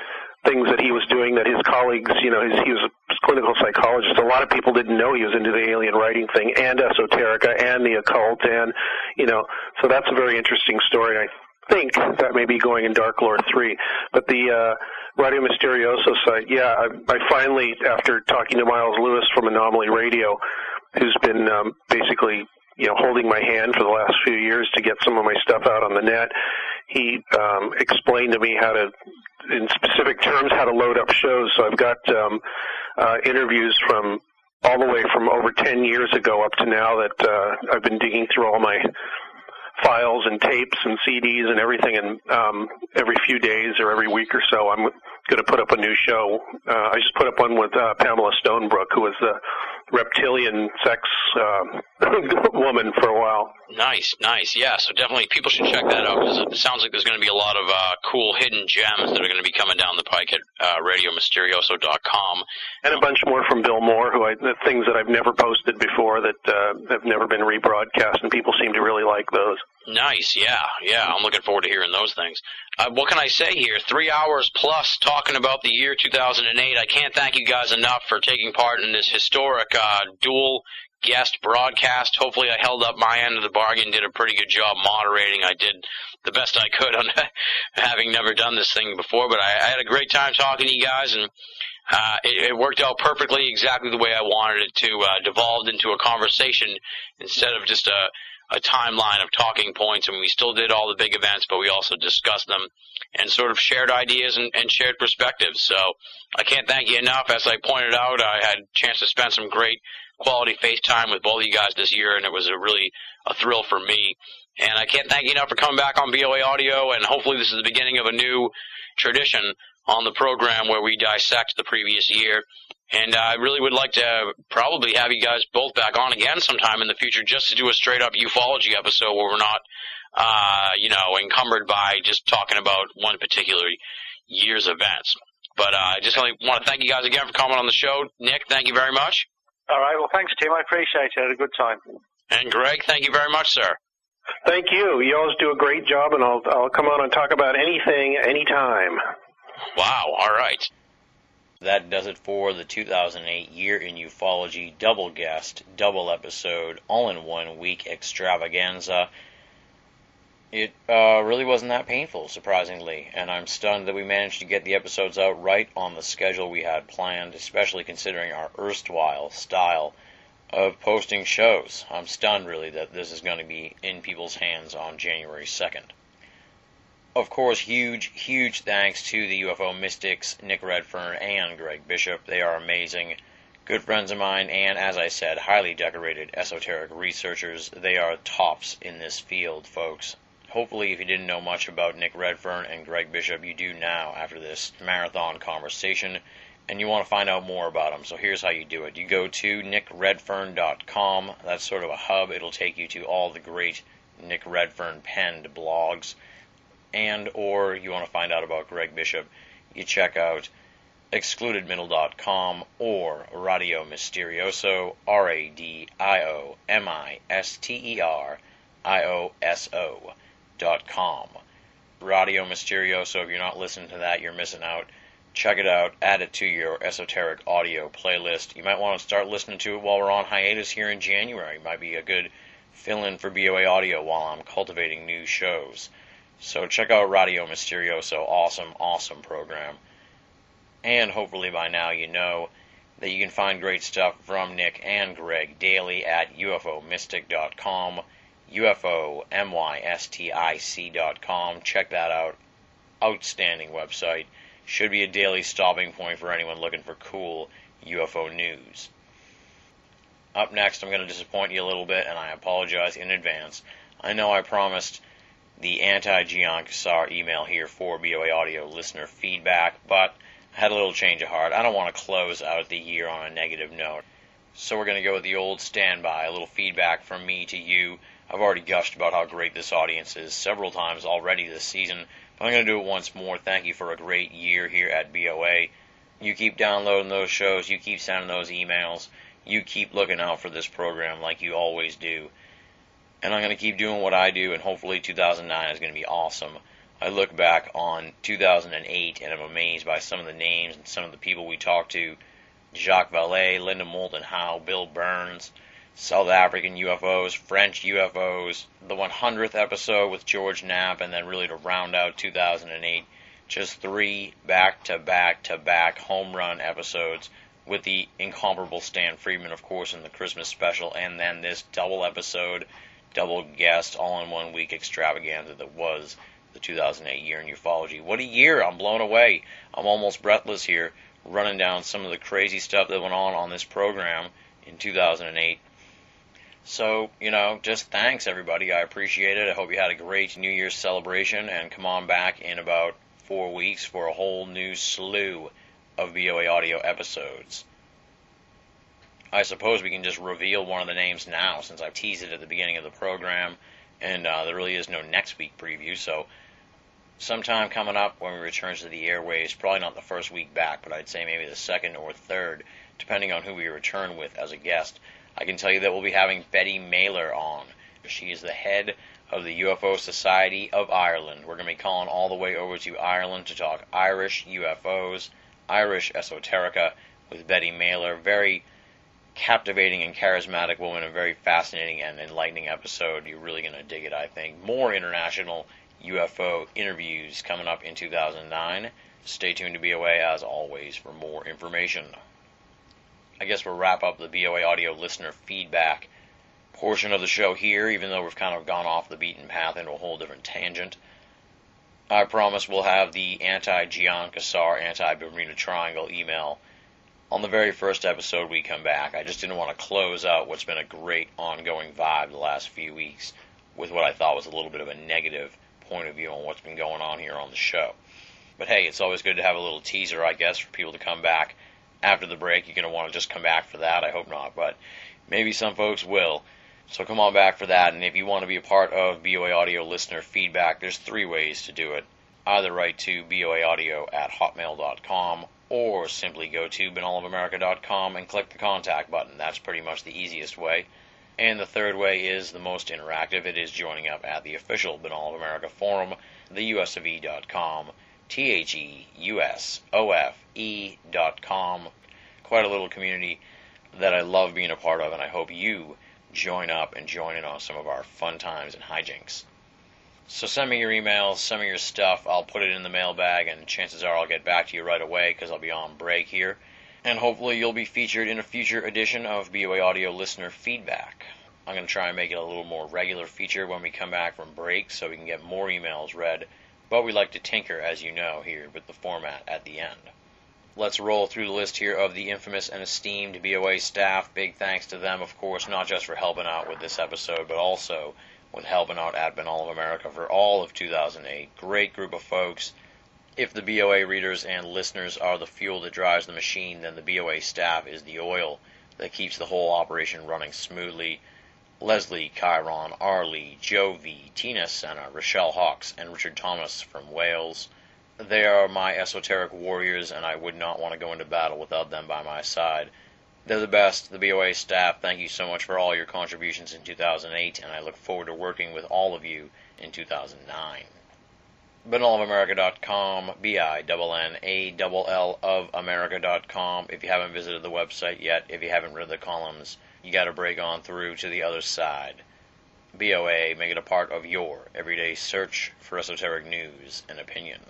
Speaker 5: things that he was doing that his colleagues, you know, his, he was a clinical psychologist. A lot of people didn't know he was into the alien writing thing and esoterica and the occult and, you know, so that's a very interesting story. I think that may be going in Dark Lore 3. But the uh, Radio Misterioso site, yeah, I, I finally, after talking to Miles Lewis from Anomaly Radio, who's been um, basically you know holding my hand for the last few years to get some of my stuff out on the net. He um, explained to me how to, in specific terms, how to load up shows. So I've got um, uh, interviews from all the way from over 10 years ago up to now that uh, I've been digging through all my files and tapes and CDs and everything. And um, every few days or every week or so, I'm going to put up a new show. Uh, I just put up one with uh, Pamela Stonebrook, who was the reptilian sex uh, woman for a while.
Speaker 6: Nice, nice. Yeah, so definitely people should check that out because it sounds like there's going to be a lot of uh, cool hidden gems that are going to be coming down the pike at uh, RadioMisterioso.com.
Speaker 5: And a bunch more from Bill Moore, who I the things that I've never posted before that uh, have never been rebroadcast, and people seem to really like those.
Speaker 6: Nice, yeah, yeah. I'm looking forward to hearing those things. Uh, what can I say here? Three hours plus talking about the year 2008. I can't thank you guys enough for taking part in this historic uh, dual guest broadcast. Hopefully, I held up my end of the bargain, did a pretty good job moderating. I did the best I could on having never done this thing before, but I, I had a great time talking to you guys, and uh, it, it worked out perfectly, exactly the way I wanted it to. Uh, devolved into a conversation instead of just a a timeline of talking points, and we still did all the big events, but we also discussed them and sort of shared ideas and, and shared perspectives. So I can't thank you enough. As I pointed out, I had a chance to spend some great quality FaceTime with both of you guys this year, and it was a really a thrill for me. And I can't thank you enough for coming back on BOA Audio, and hopefully this is the beginning of a new tradition on the program where we dissect the previous year. And I really would like to probably have you guys both back on again sometime in the future just to do a straight up ufology episode where we're not, uh, you know, encumbered by just talking about one particular year's events. But uh, I just want to thank you guys again for coming on the show. Nick, thank you very much.
Speaker 4: All right. Well, thanks, Tim. I appreciate it. I had a good time.
Speaker 6: And Greg, thank you very much, sir.
Speaker 5: Thank you. You always do a great job, and I'll I'll come on and talk about anything, anytime.
Speaker 6: Wow. All right.
Speaker 3: That does it for the 2008 Year in Ufology double guest, double episode, all in one week extravaganza. It uh, really wasn't that painful, surprisingly, and I'm stunned that we managed to get the episodes out right on the schedule we had planned, especially considering our erstwhile style of posting shows. I'm stunned, really, that this is going to be in people's hands on January 2nd. Of course, huge, huge thanks to the UFO Mystics, Nick Redfern and Greg Bishop. They are amazing, good friends of mine, and as I said, highly decorated esoteric researchers. They are tops in this field, folks. Hopefully, if you didn't know much about Nick Redfern and Greg Bishop, you do now after this marathon conversation and you want to find out more about them. So here's how you do it. You go to nickredfern.com. That's sort of a hub. It'll take you to all the great Nick Redfern penned blogs. And or you want to find out about Greg Bishop, you check out excludedmiddle.com or Radio Misterioso, R A D I O M I S T E R I O S O dot com. Radio Misterioso, if you're not listening to that, you're missing out check it out, add it to your esoteric audio playlist. You might want to start listening to it while we're on hiatus here in January. It might be a good fill in for BOA audio while I'm cultivating new shows. So check out Radio Misterioso. Awesome, awesome program. And hopefully by now you know that you can find great stuff from Nick and Greg daily at UFOmystic.com, UFOmystic.com. Check that out. Outstanding website should be a daily stopping point for anyone looking for cool UFO news. Up next, I'm going to disappoint you a little bit, and I apologize in advance. I know I promised the anti Gian Quasar email here for BOA Audio listener feedback, but I had a little change of heart. I don't want to close out the year on a negative note. So we're going to go with the old standby, a little feedback from me to you. I've already gushed about how great this audience is several times already this season, I'm going to do it once more. Thank you for a great year here at BOA. You keep downloading those shows, you keep sending those emails, you keep looking out for this program like you always do. And I'm going to keep doing what I do, and hopefully 2009 is going to be awesome. I look back on 2008 and I'm amazed by some of the names and some of the people we talked to Jacques Vallée, Linda Moulton Howe, Bill Burns. South African UFOs, French UFOs, the 100th episode with George Knapp, and then really to round out 2008, just three back to back to back home run episodes with the incomparable Stan Friedman, of course, in the Christmas special, and then this double episode, double guest, all in one week extravaganza that was the 2008 year in ufology. What a year! I'm blown away. I'm almost breathless here, running down some of the crazy stuff that went on on this program in 2008. So, you know, just thanks everybody. I appreciate it. I hope you had a great New Year's celebration and come on back in about four weeks for a whole new slew of BOA audio episodes. I suppose we can just reveal one of the names now since I teased it at the beginning of the program and uh, there really is no next week preview. So, sometime coming up when we return to the airwaves, probably not the first week back, but I'd say maybe the second or third, depending on who we return with as a guest. I can tell you that we'll be having Betty Mailer on. She is the head of the UFO Society of Ireland. We're going to be calling all the way over to Ireland to talk Irish UFOs, Irish esoterica with Betty Mailer. Very captivating and charismatic woman, a very fascinating and enlightening episode. You're really going to dig it, I think. More international UFO interviews coming up in 2009. Stay tuned to BOA as always for more information. I guess we'll wrap up the BOA audio listener feedback portion of the show here, even though we've kind of gone off the beaten path into a whole different tangent. I promise we'll have the anti Gian Quasar, anti Bermuda Triangle email on the very first episode we come back. I just didn't want to close out what's been a great ongoing vibe the last few weeks with what I thought was a little bit of a negative point of view on what's been going on here on the show. But hey, it's always good to have a little teaser, I guess, for people to come back after the break. You're going to want to just come back for that. I hope not, but maybe some folks will. So come on back for that. And if you want to be a part of BOA Audio listener feedback, there's three ways to do it. Either write to boaaudio at hotmail.com or simply go to binnallofamerica.com and click the contact button. That's pretty much the easiest way. And the third way is the most interactive. It is joining up at the official Binnall of America forum, theusofe.com, T-H-E-U-S-O-F-E.com. Quite a little community that I love being a part of, and I hope you join up and join in on some of our fun times and hijinks. So send me your emails, send me your stuff. I'll put it in the mailbag, and chances are I'll get back to you right away because I'll be on break here. And hopefully you'll be featured in a future edition of BOA Audio Listener Feedback. I'm going to try and make it a little more regular feature when we come back from break so we can get more emails read. But we like to tinker, as you know, here with the format at the end. Let's roll through the list here of the infamous and esteemed BOA staff. Big thanks to them, of course, not just for helping out with this episode, but also with helping out at Binnall of America for all of 2008. Great group of folks. If the BOA readers and listeners are the fuel that drives the machine, then the BOA staff is the oil that keeps the whole operation running smoothly. Leslie, Chiron, Arlie, Jovi, Tina Senna, Rochelle Hawks, and Richard Thomas from Wales. They are my esoteric warriors, and I would not want to go into battle without them by my side. They're the best. The BOA staff, thank you so much for all your contributions in 2008, and I look forward to working with all of you in 2009. BinnallofAmerica.com, B-I-N-N-A-L-L of America.com. If you haven't visited the website yet, if you haven't read the columns, you got to break on through to the other side. BOA, make it a part of your everyday search for esoteric news and opinion.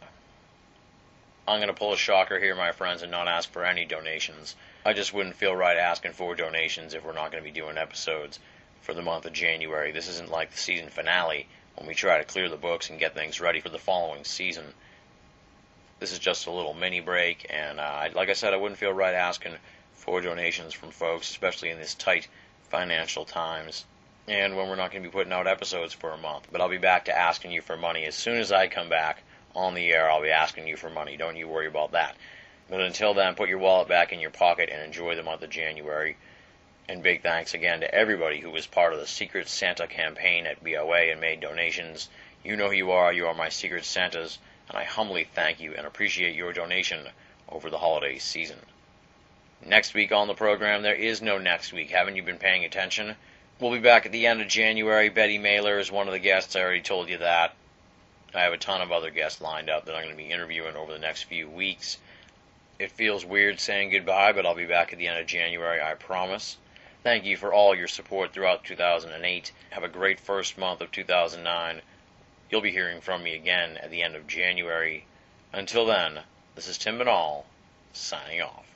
Speaker 3: I'm going to pull a shocker here, my friends, and not ask for any donations. I just wouldn't feel right asking for donations if we're not going to be doing episodes for the month of January. This isn't like the season finale when we try to clear the books and get things ready for the following season. This is just a little mini break, and uh, like I said, I wouldn't feel right asking for donations from folks, especially in this tight financial times and when we're not going to be putting out episodes for a month. But I'll be back to asking you for money as soon as I come back on the air, I'll be asking you for money. Don't you worry about that. But until then, put your wallet back in your pocket and enjoy the month of January. And big thanks again to everybody who was part of the Secret Santa campaign at BOA and made donations. You know who you are. You are my Secret Santas. And I humbly thank you and appreciate your donation over the holiday season. Next week on the program, there is no next week. Haven't you been paying attention? We'll be back at the end of January. Betty Mailer is one of the guests. I already told you that. I have a ton of other guests lined up that I'm going to be interviewing over the next few weeks. It feels weird saying goodbye, but I'll be back at the end of January, I promise. Thank you for all your support throughout 2008. Have a great first month of 2009. You'll be hearing from me again at the end of January. Until then, this is Tim Binnall, signing off.